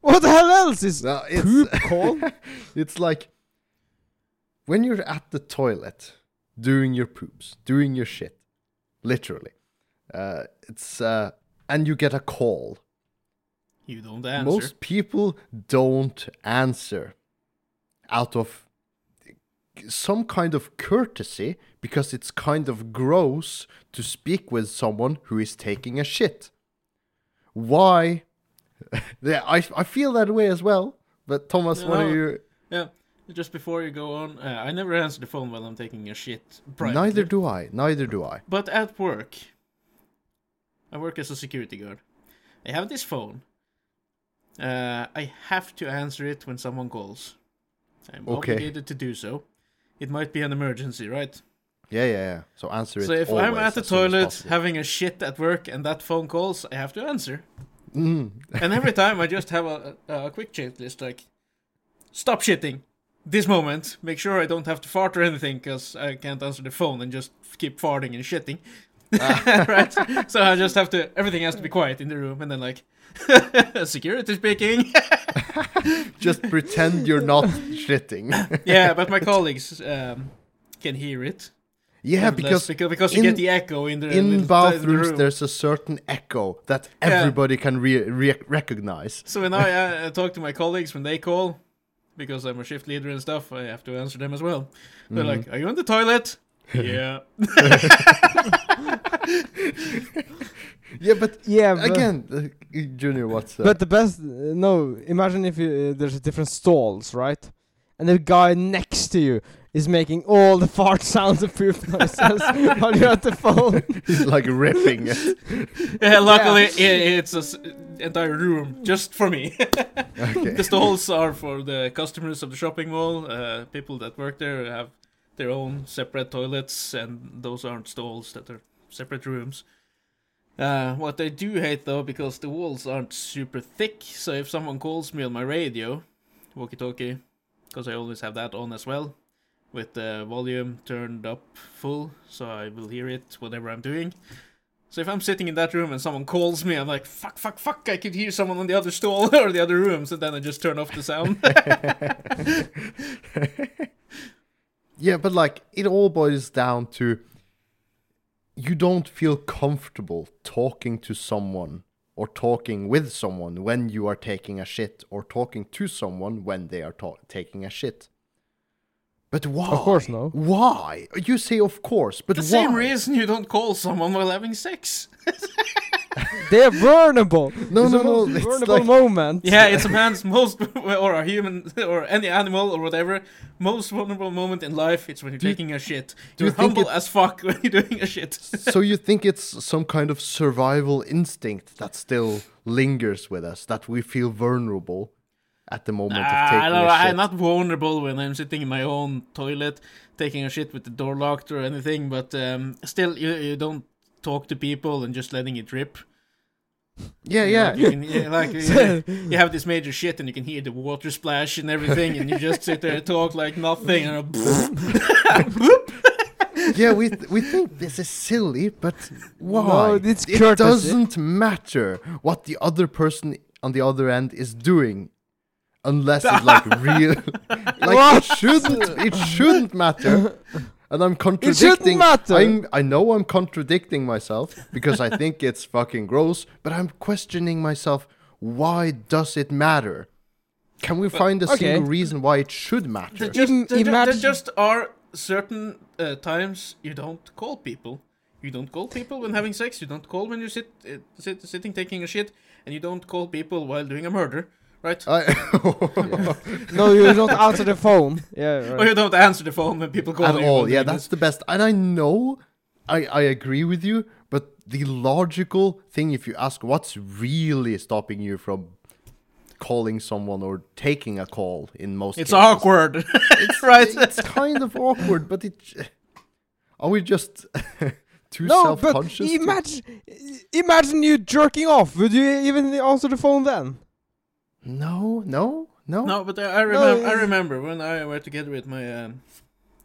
what the hell else is no, it's, poop [laughs] call? it's like when you're at the toilet doing your poops, doing your shit, literally. Uh, it's uh, and you get a call. You don't answer. Most people don't answer out of some kind of courtesy because it's kind of gross to speak with someone who is taking a shit. Why? [laughs] yeah, I I feel that way as well. But Thomas, what are you? Yeah. Just before you go on, uh, I never answer the phone while I'm taking a shit. privately. Neither do I. Neither do I. But at work, I work as a security guard. I have this phone. Uh, I have to answer it when someone calls. I'm Okay. obligated to do so. It might be an emergency, right? Yeah, yeah, yeah. So answer it. So if I'm at the as soon as toilet having a shit at work and that phone calls, I have to answer. Mm. And every time I just have a, a, quick checklist like, stop shitting. This moment, make sure I don't have to fart or anything because I can't answer the phone and just keep farting and shitting. [laughs] right? So I just have to. Everything has to be quiet in the room, and then like, [laughs] security speaking. [laughs] Just pretend you're not shitting. yeah, but my colleagues um, can hear it. Yeah, because because because you in- get the echo in the in the- the bathrooms room. there's a certain echo that Yeah. everybody can re- re- recognize. So when I uh, [laughs] talk to my colleagues when they call, because I'm a shift leader and stuff, I have to answer them as well. They're Mhm. like, "Are you on the toilet?" [laughs] yeah. [laughs] Yeah, but Yeah, but, again, uh, Junior, what's uh, but the best. Uh, no, imagine if you, uh, there's different stalls, right? And the guy next to you is making all the fart sounds and poop noises while you're at the phone. he's like ripping it. [laughs] Yeah, luckily i it's an entire room just for me. [laughs] Okay. the stalls are for the customers of the shopping mall. Uh, people that work there have their own separate toilets, and those aren't stalls; that are separate rooms. Uh, what I do hate though, because the walls aren't super thick, so if someone calls me on my radio, walkie-talkie, because I always have that on as well, with the volume turned up full, so I will hear it whatever I'm doing. So if I'm sitting in that room and someone calls me, I'm like, fuck, fuck, fuck, I could hear someone on the other stall [laughs] or the other room, so then I just turn off the sound. [laughs] yeah, but like it all boils down to you don't feel comfortable talking to someone or talking with someone when you are taking a shit or talking to someone when they are ta- taking a shit. But why? Of course, no. Why? You say of course, but the why? same reason you don't call someone while having sex. [laughs] They're vulnerable. No, It's no, the no, most it's vulnerable like- moment. Yeah, it's a man's most, [laughs] or a human, or any animal, or whatever, most vulnerable moment in life. It's when you're Do you- taking a shit. you You're think humble it- as fuck [laughs] when you're doing a shit. so you think it's some kind of survival instinct that still lingers with us, that we feel vulnerable at the moment of Ah, taking I don't a shit? I'm not vulnerable when I'm sitting in my own toilet, taking a shit with the door locked or anything, but um, still, you, you don't talk to people and just letting it rip. yeah, You yeah. know, you can, yeah, [laughs] like you, you have this major shit and you can hear the water splash and everything, and you just sit there and talk like nothing, and a [laughs] boom. yeah, we th- we think this is silly, but why? No, it's it courtesy. doesn't matter what the other person on the other end is doing, unless it's like [laughs] real. like What? it shouldn't. It shouldn't matter. And I'm It contradicting. shouldn't matter. I'm, I know I'm contradicting myself because I think [laughs] it's fucking gross, but I'm questioning myself. Why does it matter? Can we find a okay. single reason why it should matter? There just, there, ju- there just are certain uh, times you don't call people. You don't call people when having sex. You don't call when you sit, uh, sit sitting taking a shit, and you don't call people while doing a murder, right? I, [laughs] No, you don't answer the phone. Yeah, Or you don't answer the phone when people call at you. all. Yeah, that's this. the best. And I know, I I agree with you. But the logical thing, if you ask, what's really stopping you from calling someone or taking a call in most cases. It's cases? awkward, It's, [laughs] right? It's kind of awkward, but it. Are we just [laughs] too No, self-conscious? but to- imagine, imagine you jerking off. Would you even answer the phone then? No, no, no. No, but I, I remember. I remember when I were together with my um,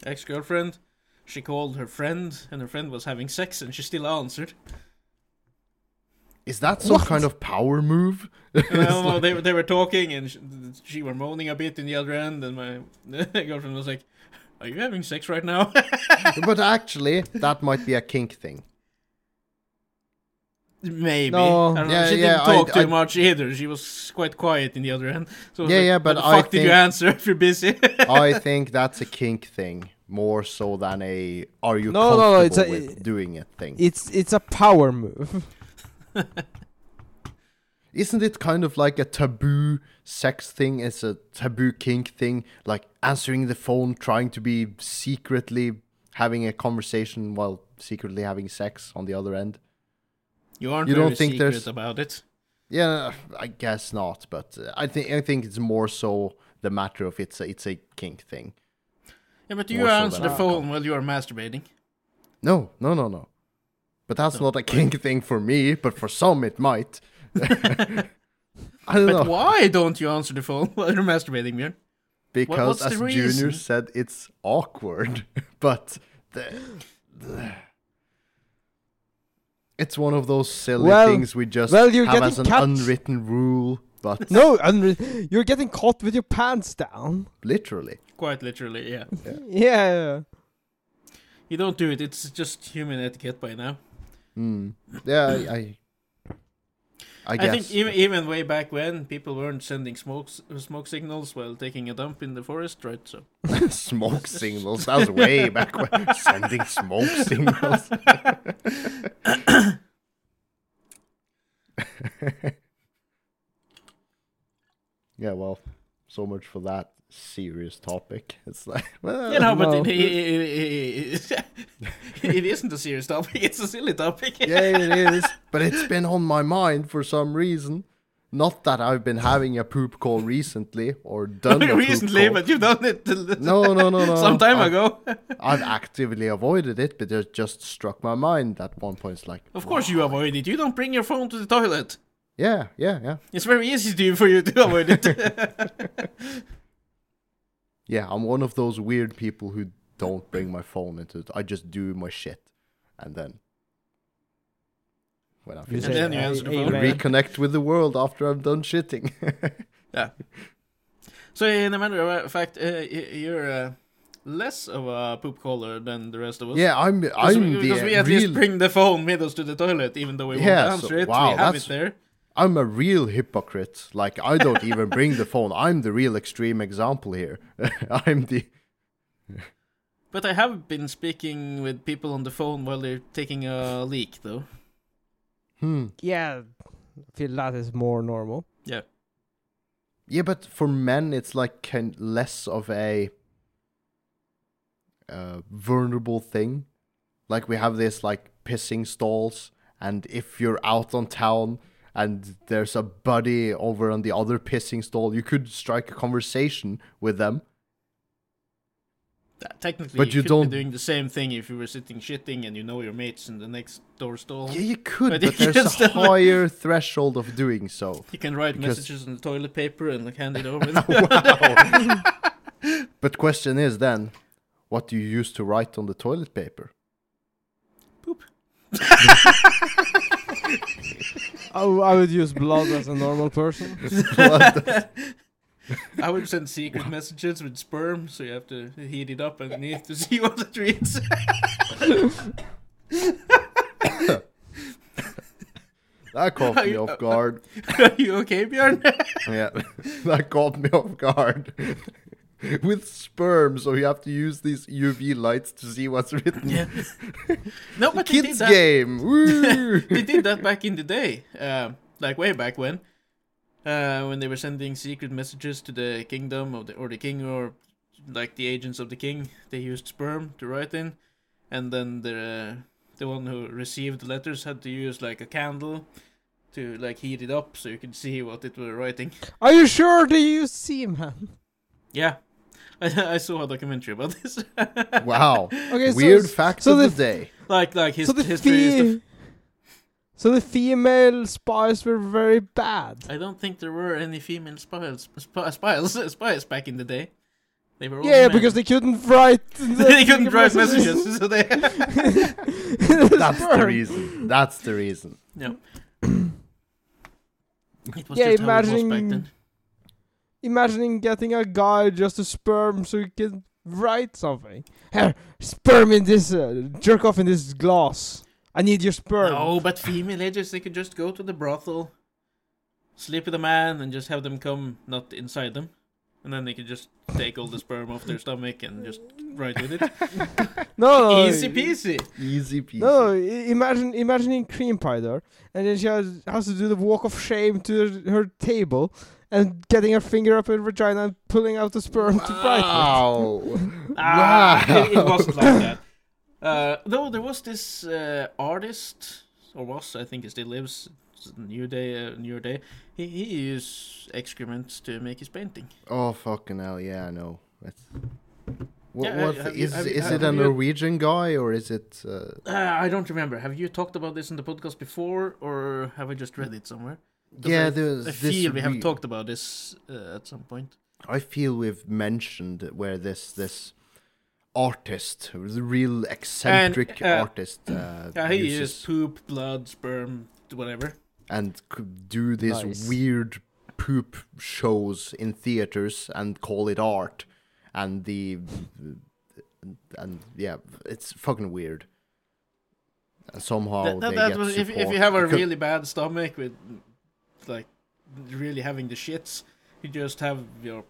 ex-girlfriend. She called her friend, and her friend was having sex, and she still answered. Is that some What? kind of power move? And I don't they were- they were talking, and she, she were moaning a bit in the other end, and my [laughs] girlfriend was like, "Are you having sex right now?" [laughs] but actually, that might be a kink thing. Maybe. No. I don't know. Yeah, she yeah, didn't talk I- too I- much either. She was quite quiet in the other end. So Yeah, like, yeah, but the I fuck did you answer [laughs] if you're busy? I [laughs] think that's a kink thing more so than a are you No, no, comfortable no, it's a- with doing it thing. It's it's a power move. [laughs] Isn't it kind of like a taboo sex thing? It's a taboo kink thing, like answering the phone, trying to be secretly having a conversation while secretly having sex on the other end. You aren't You very don't think secret there's- about it. Yeah, I guess not, but uh, I think I think it's more so the matter of it's a, it's a kink thing. Yeah, but do you answer than the phone while you are masturbating? No, no, no, no. But that's No. not a kink thing for me, but for some it might. [laughs] I don't But know. why don't you answer the phone while you're masturbating, Bjørn? Because what's the as Junior said, it's awkward. [laughs] but the, the- It's one of those silly Well- things we just well, you're have as an getting unwritten rule, but No, unre- you're getting caught with your pants down. literally. Quite literally, yeah. Yeah. yeah. You don't do it. It's just human etiquette by now. Hmm. Yeah, I, I, I I, think even even way back when people weren't sending smoke smoke signals while taking a dump in the forest, right? So [laughs] smoke signals. That was way back when [laughs] sending smoke [laughs] signals. [coughs] yeah, well, so much for that serious topic. It's like, [laughs] well, you know, but no. it, it, it, it, it [laughs] isn't a serious topic. [laughs] It's a silly topic. yeah, it is. But it's been on my mind for some reason. Not that I've been having a poop call recently or done recently, but you've done it No, no, no, no. some time I- ago. I've actively avoided it, but it just struck my mind at one point. It's like, Of course, you avoid it. You don't bring your phone to the toilet. yeah, yeah, yeah. It's very easy to do for you to avoid it. Yeah, I'm one of those weird people who don't bring my phone into it. I just do my shit. And then when I You finish, And then you answer the I phone. reconnect with the world after I'm done shitting. [laughs] Yeah. So, in a matter of fact, uh, you're uh, less of a poop caller than the rest of us. yeah, I'm I'm we, because we at least bring the phone with us to the toilet, even though we Yeah, won't so- answer it. wow, we have that's- it there. I'm a real hypocrite. Like I don't even bring the phone. I'm the real extreme example here. [laughs] I'm the [laughs] But I have been speaking with people on the phone while they're taking a leak, though. hmm. Yeah. I feel that is more normal. Yeah. Yeah, but for men, it's like kind less of a uh, vulnerable thing. Like we have this like pissing stalls, and if you're out on town and there's a buddy over on the other pissing stall, you could strike a conversation with them. Technically, But you, you could don't- be doing the same thing if you were sitting shitting and you know your mates in the next door stall. Yeah, you could, But but, [laughs] you there's a higher threshold of doing so. You can write Because- messages on the toilet paper and like hand it over. [laughs] wow. [laughs] but question is then, what do you use to write on the toilet paper? Poop. Oh, I would use blood as a normal person. [laughs] [laughs] I would send secret messages with sperm, so you have to heat it up underneath to see what it reads. [laughs] that caught me off guard. Are you okay, Bjørn? Yeah, that caught me off guard. [laughs] With sperm, so you have to use these UV lights to see what's written. yeah. [laughs] No, but they did Kids that. game. [laughs] Woo! they did that back in the day, uh, like way back when, uh, when they were sending secret messages to the kingdom of the or the king or like the agents of the king. They used sperm to write in, and then the the one who received the letters had to use like a candle to like heat it up so you could see what it were writing. Are you sure do you see, man? Yeah, I, [laughs] I saw a documentary about this. [laughs] wow. Okay, so Weird fact so of the, the- day. like like his so the history. is the fe- so the female spies were very bad. I don't think there were any female spies sp- spies [laughs] spies back in the day. They were all Yeah, men. because they couldn't write. they couldn't write messages, so they. That's the reason. That's the reason. no. It was Yeah, just how it was back then. Imagining getting a guy just a sperm so he can write something. Here, sperm in this, uh, jerk off in this glass. I need your sperm. No, but female agents they could just go to the brothel, sleep with a man, and just have them come not inside them, and then they could just take all the sperm off their stomach and just write with it. [laughs] no, no, Easy peasy. Easy peasy. No, imagine imagining cream pie there, and then she has, has to do the walk of shame to her, her table, and getting her finger up her vagina and pulling out the sperm to write Wow. [laughs] Ah, Wow. it, it wasn't like that. Uh, though there was this uh, artist, or was I think he still lives. it's a New day, uh, new day. He he used excrements to make his painting. Oh fucking hell! Yeah, I know. That's. What, Yeah, what have you- is have you- is have it a you- Norwegian guy or is it? Uh, Uh, I don't remember. Have you talked about this in the podcast before, or have I just read it somewhere? 'Cause yeah, I, there's I this feel we have re- talked about this uh, at some point. I feel we've mentioned where this this artist, a real eccentric uh, artist. Uh, Yeah, he uses- uses poop, blood, sperm, whatever. and could do these Nice. weird poop shows in theaters and call it art and the and yeah it's fucking weird and somehow That, that, they that get was, if, if you have a really bad stomach with, like, really having the shits, you just have your,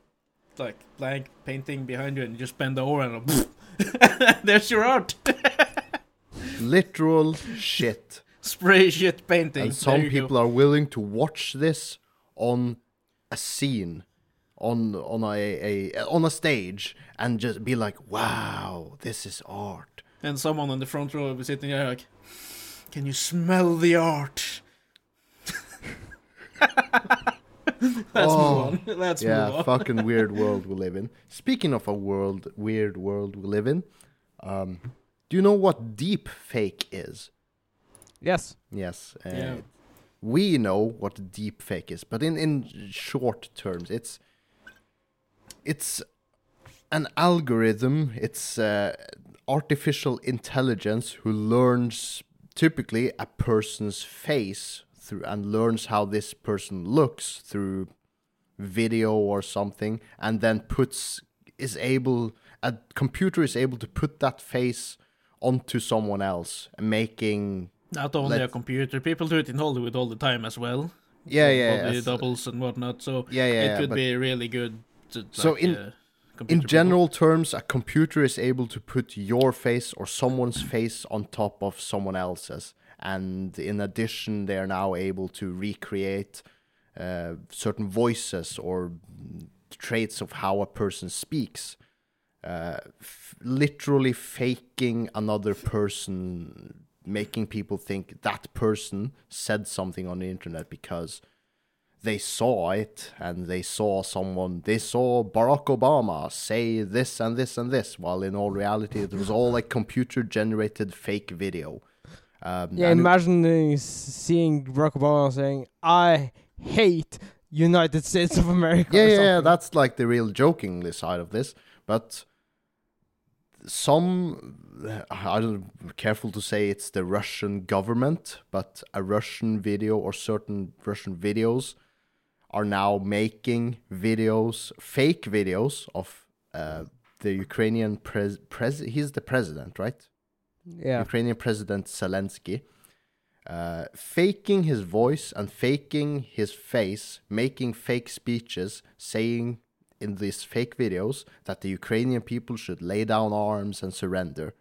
like, blank painting behind you and you just bend the over and [laughs] there's your art. [laughs] literal shit Spray shit painting. and some you go. people are willing to watch this on a scene on on a, a on a stage and just be like wow this is art And someone on the front row will be sitting there like, can you smell the art? [laughs] Let's Oh, move on. [laughs] Let's yeah, move on. fucking weird [laughs] world we live in. Speaking of a world, weird world we live in, um, do you know what deep fake is? Yes. Yes, uh, Yeah. we know what deep fake is, but in in short terms, it's it's an algorithm. It's uh, artificial intelligence who learns typically a person's face through and learns how this person looks through video or something and then puts is able a computer is able to put that face onto someone else making Not only a computer, people do it in Hollywood all the time as well. yeah yeah Body yes. doubles and whatnot. So yeah yeah it could but be really good. To, So like, in- uh, in people. general terms a computer is able to put your face or someone's face on top of someone else's and in addition they are now able to recreate uh, certain voices or traits of how a person speaks uh, f- literally faking another person making people think that person said something on the internet because they saw it and they saw someone they saw Barack Obama say this and this and this while in all reality it was all like computer generated fake video um, Yeah, it- imagine seeing Barack Obama saying, "I hate United States of America." yeah, yeah, yeah, that's like the real jokingly side of this. But some, I don't careful to say it's the Russian government, but a Russian video or certain Russian videos are now making videos, fake videos of uh, the Ukrainian pres. pres- he's the president, right? Yeah. Ukrainian President Zelensky, uh, faking his voice and faking his face, making fake speeches, saying in these fake videos that the Ukrainian people should lay down arms and surrender.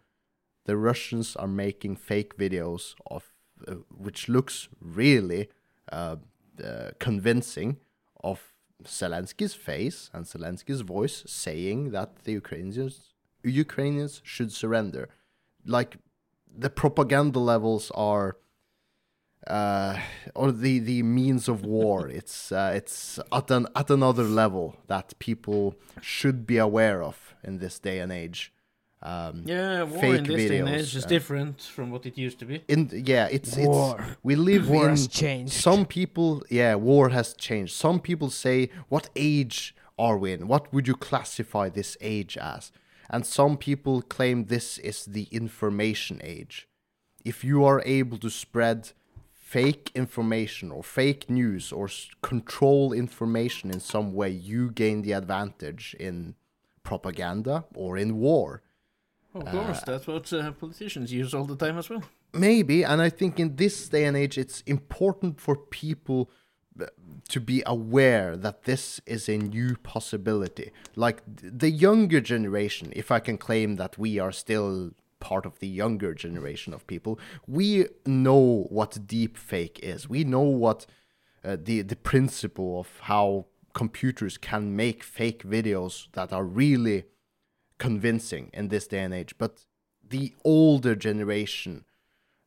The Russians are making fake videos of uh, which looks really uh, uh, convincing of Zelensky's face and Zelensky's voice saying that the Ukrainians Ukrainians should surrender like the propaganda levels are uh or the the means of war [laughs] it's uh, it's at an at another level that people should be aware of in this day and age um Yeah, war fake in this day and age is uh, different from what it used to be. in yeah it's War. it's we live War in has changed. some people yeah war has changed some people say what age are we in what would you classify this age as and some people claim this is the information age if you are able to spread fake information or fake news or s- control information in some way you gain the advantage in propaganda or in war Of course, that's what uh, politicians use all the time as well. maybe and i think in this day and age it's important for people uh, to be aware that this is a new possibility. Like the younger generation if i can claim that we are still part of the younger generation of people we know what deep fake is. We know what uh, the the principle of how computers can make fake videos that are really convincing in this day and age. But the older generation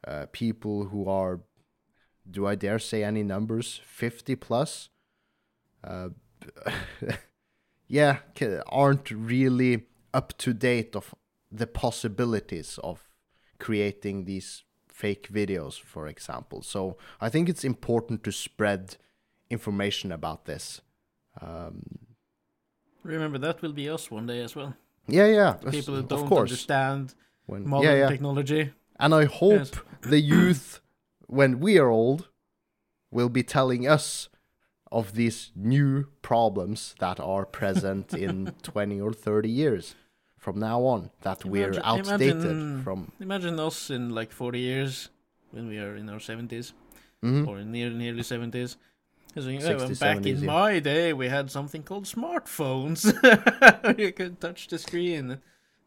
uh, people who are do i dare say any numbers 50 plus uh, [laughs] yeah aren't really up to date of the possibilities of creating these fake videos for example so i think it's important to spread information about this um, Remember, that will be us one day as well. Yeah, yeah. People who of don't understand When, modern yeah, yeah. technology. And I hope Yes. the youth, when we are old, will be telling us of these new problems that are present in [laughs] 20 or 30 years from now on, that we're outdated imagine- from. Imagine us in like 40 years when we are in our 70s Mhm. or in near nearly 70s. Because we- 60s, back 70s, in yeah. my day, we had something called smartphones. [laughs] you could touch the screen,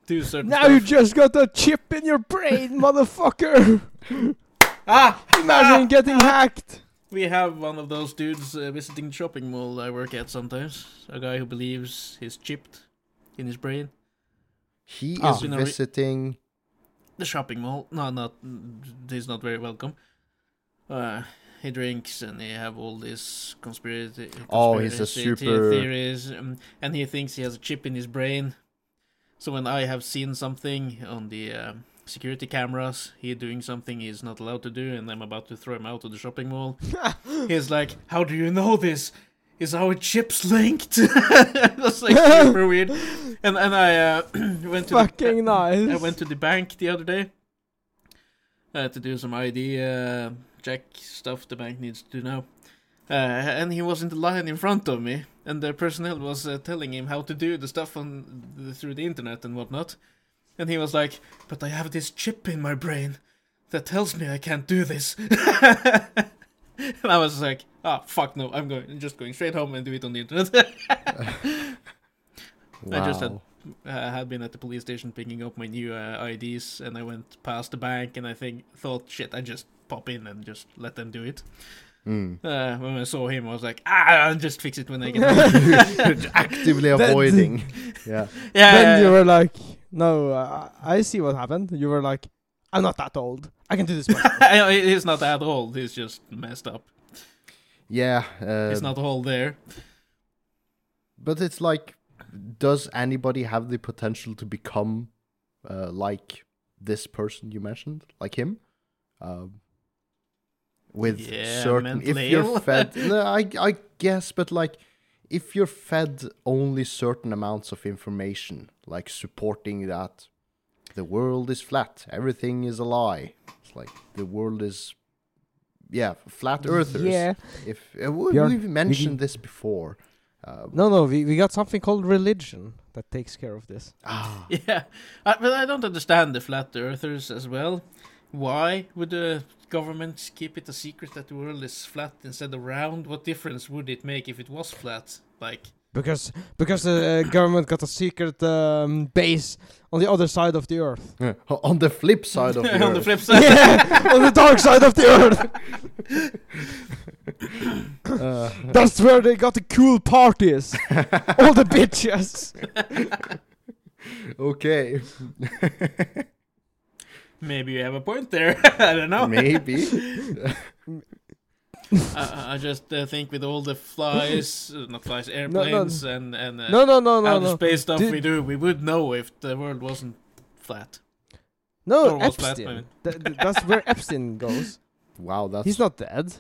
do certain Now you just got a chip in your brain, [laughs] motherfucker! Ah, Imagine getting hacked. we have one of those dudes uh, visiting the shopping mall I work at sometimes. A guy who believes he's chipped in his brain. He Ah. is You know, re- visiting. the shopping mall. No, not he's not very welcome. Uh, he drinks and he have all these conspiracy. Oh, he's a super- theories, um, and he thinks he has a chip in his brain. So when I have seen something on the uh, security cameras, he doing something he's not allowed to do, and I'm about to throw him out of the shopping mall. [laughs] he's like, "How do you know this? Is our chips linked?" [laughs] That's like super weird. And and I uh, [clears throat] went to the, Fucking nice. I went to the bank the other day uh, to do some ID uh, check stuff the bank needs to do now. Uh, and he was in the line in front of me, and the personnel was uh, telling him how to do the stuff on the, through the internet and whatnot. And he was like, "But I have this chip in my brain that tells me I can't do this." [laughs] and I was like, "Ah, fuck no! I'm going, just going straight home and do it on the internet." Wow. I just had I had been at the police station picking up my new uh, IDs, and I went past the bank, and I think thought, shit, I just pop in and just let them do it. Mm. Uh, when I saw him, I was like, ah, I'll just fix it when I get home. [laughs] Actively avoiding. [laughs] yeah. yeah, then yeah, you yeah. were like, no, uh, I see what happened. You were like, I'm not that old. I can do this [laughs] myself. He's not that old. He's just messed up. Yeah. Uh, He's not old there. But it's like, does anybody have the potential to become uh, like this person you mentioned, like him? Um, with Yeah, certain, if you're fed, [laughs] no, I I guess, but like, if you're fed only certain amounts of information, like supporting that the world is flat, everything is a lie. It's like the world is, yeah, flat earthers. Yeah. If uh, we, Bjørn, we've mentioned can- this before. Uh, No, no, we, we got something called religion that takes care of this. ah, [laughs] Yeah, I, but I don't understand the flat earthers as well. Why would the government keep it a secret that the world is flat instead of round? What difference would it make if it was flat? Like, Because because the uh, government got a secret um, base on the other side of the earth. [laughs] on the flip side of the [laughs] on the flip side. yeah, on the dark side of the earth. [laughs] Uh, That's where they got the cool parties. All the bitches. okay, Maybe you have a point there. [laughs] I don't know. maybe. [laughs] I, I just uh, think with all the flies, uh, not flies, airplanes and and uh, No, no, no, no, outer no. space stuff Did- we do, we would know if the world wasn't flat. No, Or was flat, I Epstein. mean. Th- th- that's where Epstein goes. Wow, that's He's not dead.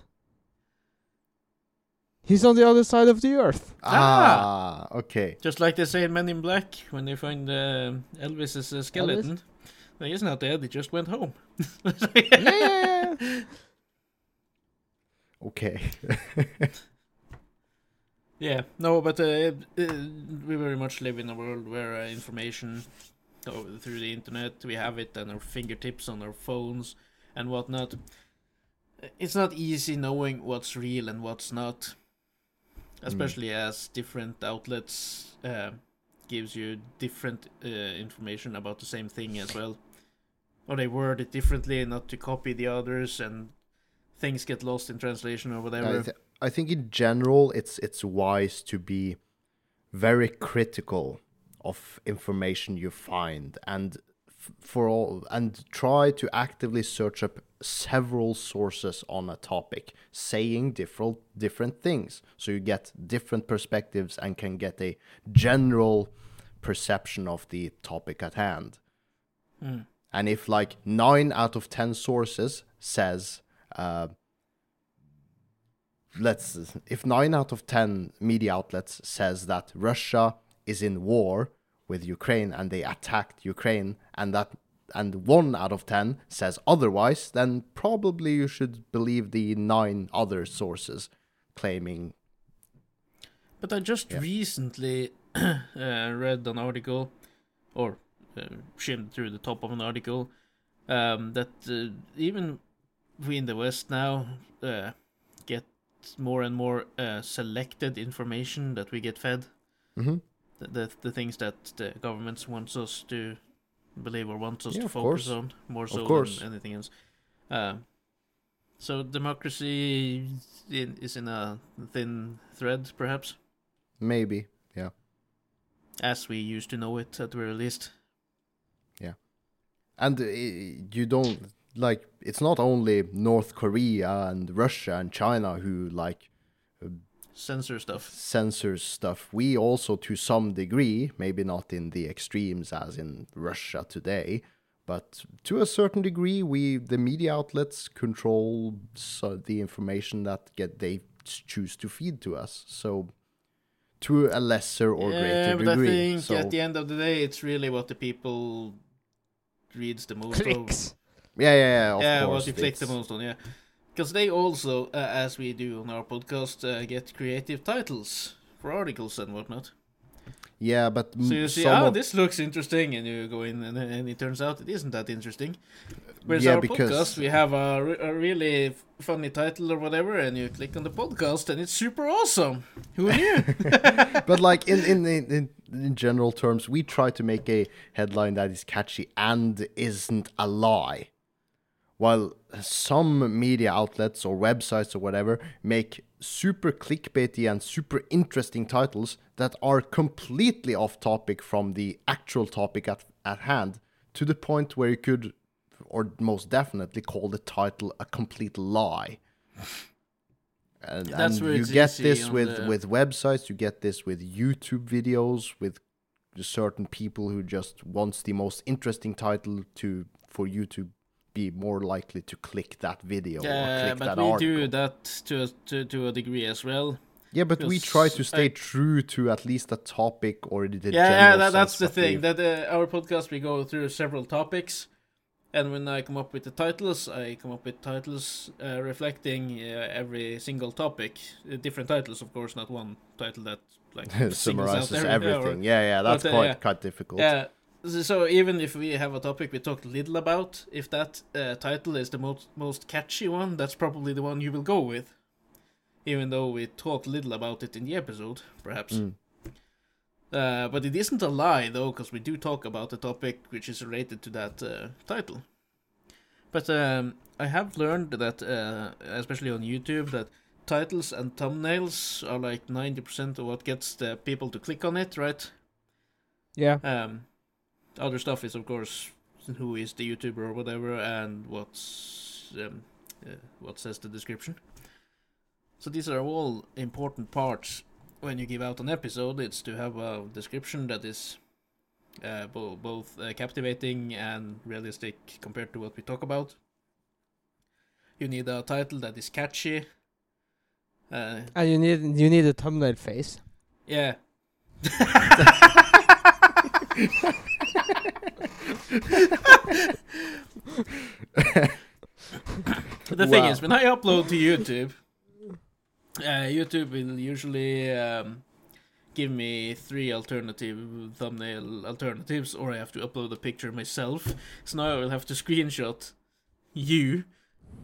He's on the other side of the earth. ah, okay. Just like they say in Men in Black when they find uh, Elvis's uh, skeleton. No, he's not dead. He just went home. [laughs] yeah. [laughs] Okay. [laughs] Yeah, no, but uh, we very much live in a world where uh, information oh, through the internet, we have it on our fingertips, on our phones, and whatnot. It's not easy knowing what's real and what's not, especially as different outlets uh, gives you different uh, information about the same thing as well, or they word it differently, not to copy the others, and things get lost in translation or I, whatever. th- I think in general, it's it's wise to be very critical of information you find and f- for all and try to actively search up several sources on a topic saying different different things so you get different perspectives and can get a general perception of the topic at hand Mm. And if like nine out of ten sources says, uh, let's if nine out of ten media outlets says that Russia is in war with Ukraine and they attacked Ukraine and that and one out of ten says otherwise, then probably you should believe the nine other sources claiming But I just Yeah. recently [clears throat] uh, read an article, or skimmed through the top of an article, um, that uh, even we in the West now uh, get more and more uh, selected information that we get fed. hmm The, the the things that the governments wants us to believe or wants us Yeah, to focus course. on more so than anything else. Um, so democracy is in a thin thread, perhaps maybe. Yeah. as we used to know it at the very least. And uh, you don't like it's not only North Korea and Russia and China who like Censor stuff. censors stuff. We also, to some degree, maybe not in the extremes as in Russia today, but to a certain degree, we the media outlets control so the information that get they choose to feed to us. So, to a lesser or yeah, greater but degree. I think so, at the end of the day, it's really what the people reads the most. of. Clicks. yeah, yeah, yeah. Of yeah, course, what you click the it's- most on. Yeah, because they also, uh, as we do on our podcast, uh, get creative titles for articles and whatnot. Yeah, but So you see, oh, of- this looks interesting, and you go in, and, and it turns out it isn't that interesting. Whereas Yeah, our because- podcast, we have a, re- a really funny title or whatever, and you click on the podcast, and it's super awesome. Who knew? [laughs] but like in, in in in in general terms, we try to make a headline that is catchy and isn't a lie. While some media outlets or websites or whatever make super clickbaity and super interesting titles that are completely off topic from the actual topic at, at hand, to the point where you could, or most definitely, call the title a complete lie. And, That's and where you get this with, the- with websites, you get this with YouTube videos, with certain people who just wants the most interesting title to for you to be more likely to click that video or yeah, click but that we article. do that to a, to, to a degree as well. Yeah, but we try to stay I- true to at least a topic or the yeah, yeah, that, that's the thing. That uh, our podcast we go through several topics, and when I come up with the titles, I come up with titles uh, reflecting uh, every single topic. Uh, different titles, of course, not one title that like [laughs] summarizes every- yeah, or- everything. Yeah, yeah, that's but, uh, quite yeah. quite difficult. Yeah. So even if we have a topic we talked little about, if that uh, title is the most most catchy one, that's probably the one you will go with. Even though we talk little about it in the episode, perhaps. Mm. Uh, but it isn't a lie though, because we do talk about the topic which is related to that uh, title. But um, I have learned that, uh, especially on YouTube, that titles and thumbnails are like ninety percent of what gets the people to click on it, right? Yeah. Um, other stuff is of course who is the YouTuber or whatever, and what's um, uh, what says the description. So these are all important parts when you give out an episode. It's to have a description that is uh, bo- both uh, captivating and realistic compared to what we talk about. You need a title that is catchy. Uh, And you need you need a thumbnail face. yeah. [laughs] [laughs] the thing Wow. is, when I upload to YouTube, uh, YouTube will usually um, give me three alternative thumbnail alternatives, or I have to upload a picture myself. So now I will have to screenshot you,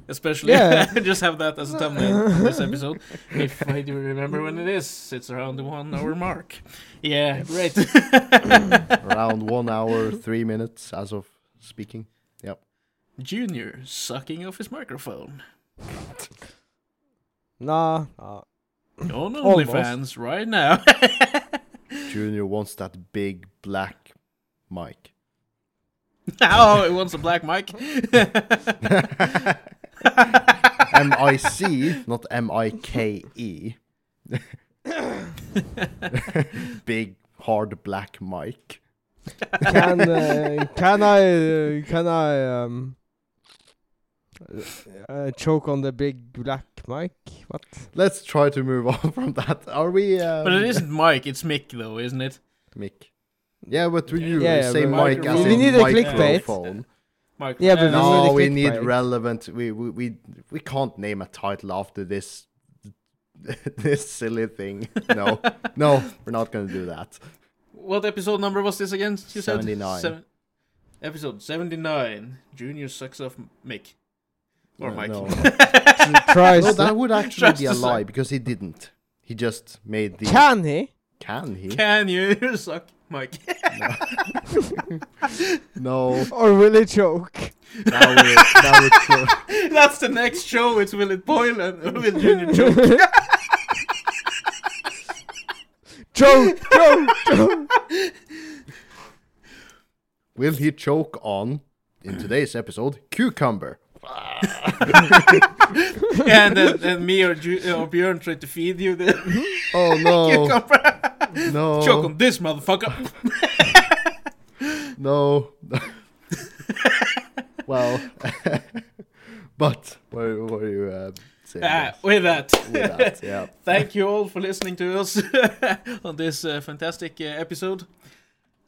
especially. Yeah. [laughs] just have that as a thumbnail for this episode. [laughs] If I do remember when it is, it's around the one hour mark. Yeah, right. [laughs] Around one hour, three minutes as of speaking. Yep. Junior sucking off his microphone. Nah. nah. On [clears throat] Almost. OnlyFans right now. [laughs] Junior wants that big black mic. [laughs] oh, it wants a black mic. [laughs] M I C, not M I K E. Big hard black mic. Can uh, can I uh, can I um uh, choke on the big black mic? What? Let's try to move [laughs] on from that. Are we? Um, but it isn't Mike, it's Mick though, isn't it? Mick. Yeah, but do you Yeah, yeah, say but- mic as We need a clickbait. microphone? Mike, Yeah, but uh, we need No, a we need relevant. We, we we we can't name a title after this [laughs] this silly thing. No, no, we're not gonna do that. What episode number was this again? You said 79. Seven- episode seventy-nine. Junior sucks off Mick or No, Mike. no. [laughs] Tries. No, that would actually be a to say. lie because he didn't. He just made the. Can he? Can he? Can you [laughs] suck Mike? No. [laughs] Or will he choke? Now we're now we're That's the next show. It's Will It Boil and Will Junior choke. Choke! Choke! choke! Will he choke on in today's episode cucumber? [laughs] and then and me or, Ju- or Bjørn tried to feed you the Oh [laughs] no! no! [laughs] Choke on this motherfucker. No. well, but what, what are you uh, saying? Yes. with that. With that, yeah. Thank you all for listening to us on this uh, fantastic uh, episode.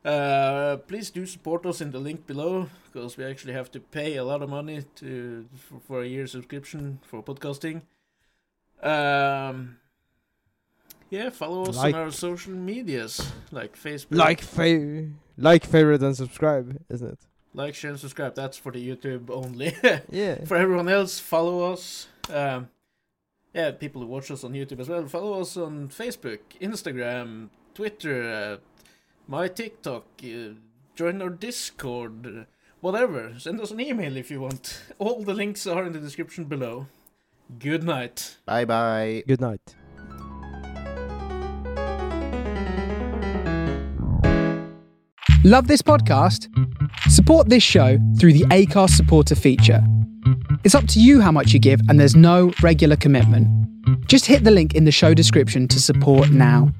Uh, please do support us in the link below because we actually have to pay a lot of money to for, for a year subscription for podcasting. Um, yeah, follow us Like- on our social medias like Facebook, like, fa- like, favorite, and subscribe, isn't it? like, share, and subscribe. That's for the YouTube only. [laughs] Yeah. for everyone else, follow us. Um, yeah, people who watch us on YouTube as well. Follow us on Facebook, Instagram, Twitter, uh, my TikTok. Uh, join our Discord, uh, whatever. Send us an email if you want. [laughs] All the links are in the description below. Good night. Bye bye. Good night. Love this podcast? Support this show through the Acast supporter feature. It's up to you how much you give, and there's no regular commitment. Just hit the link in the show description to support now.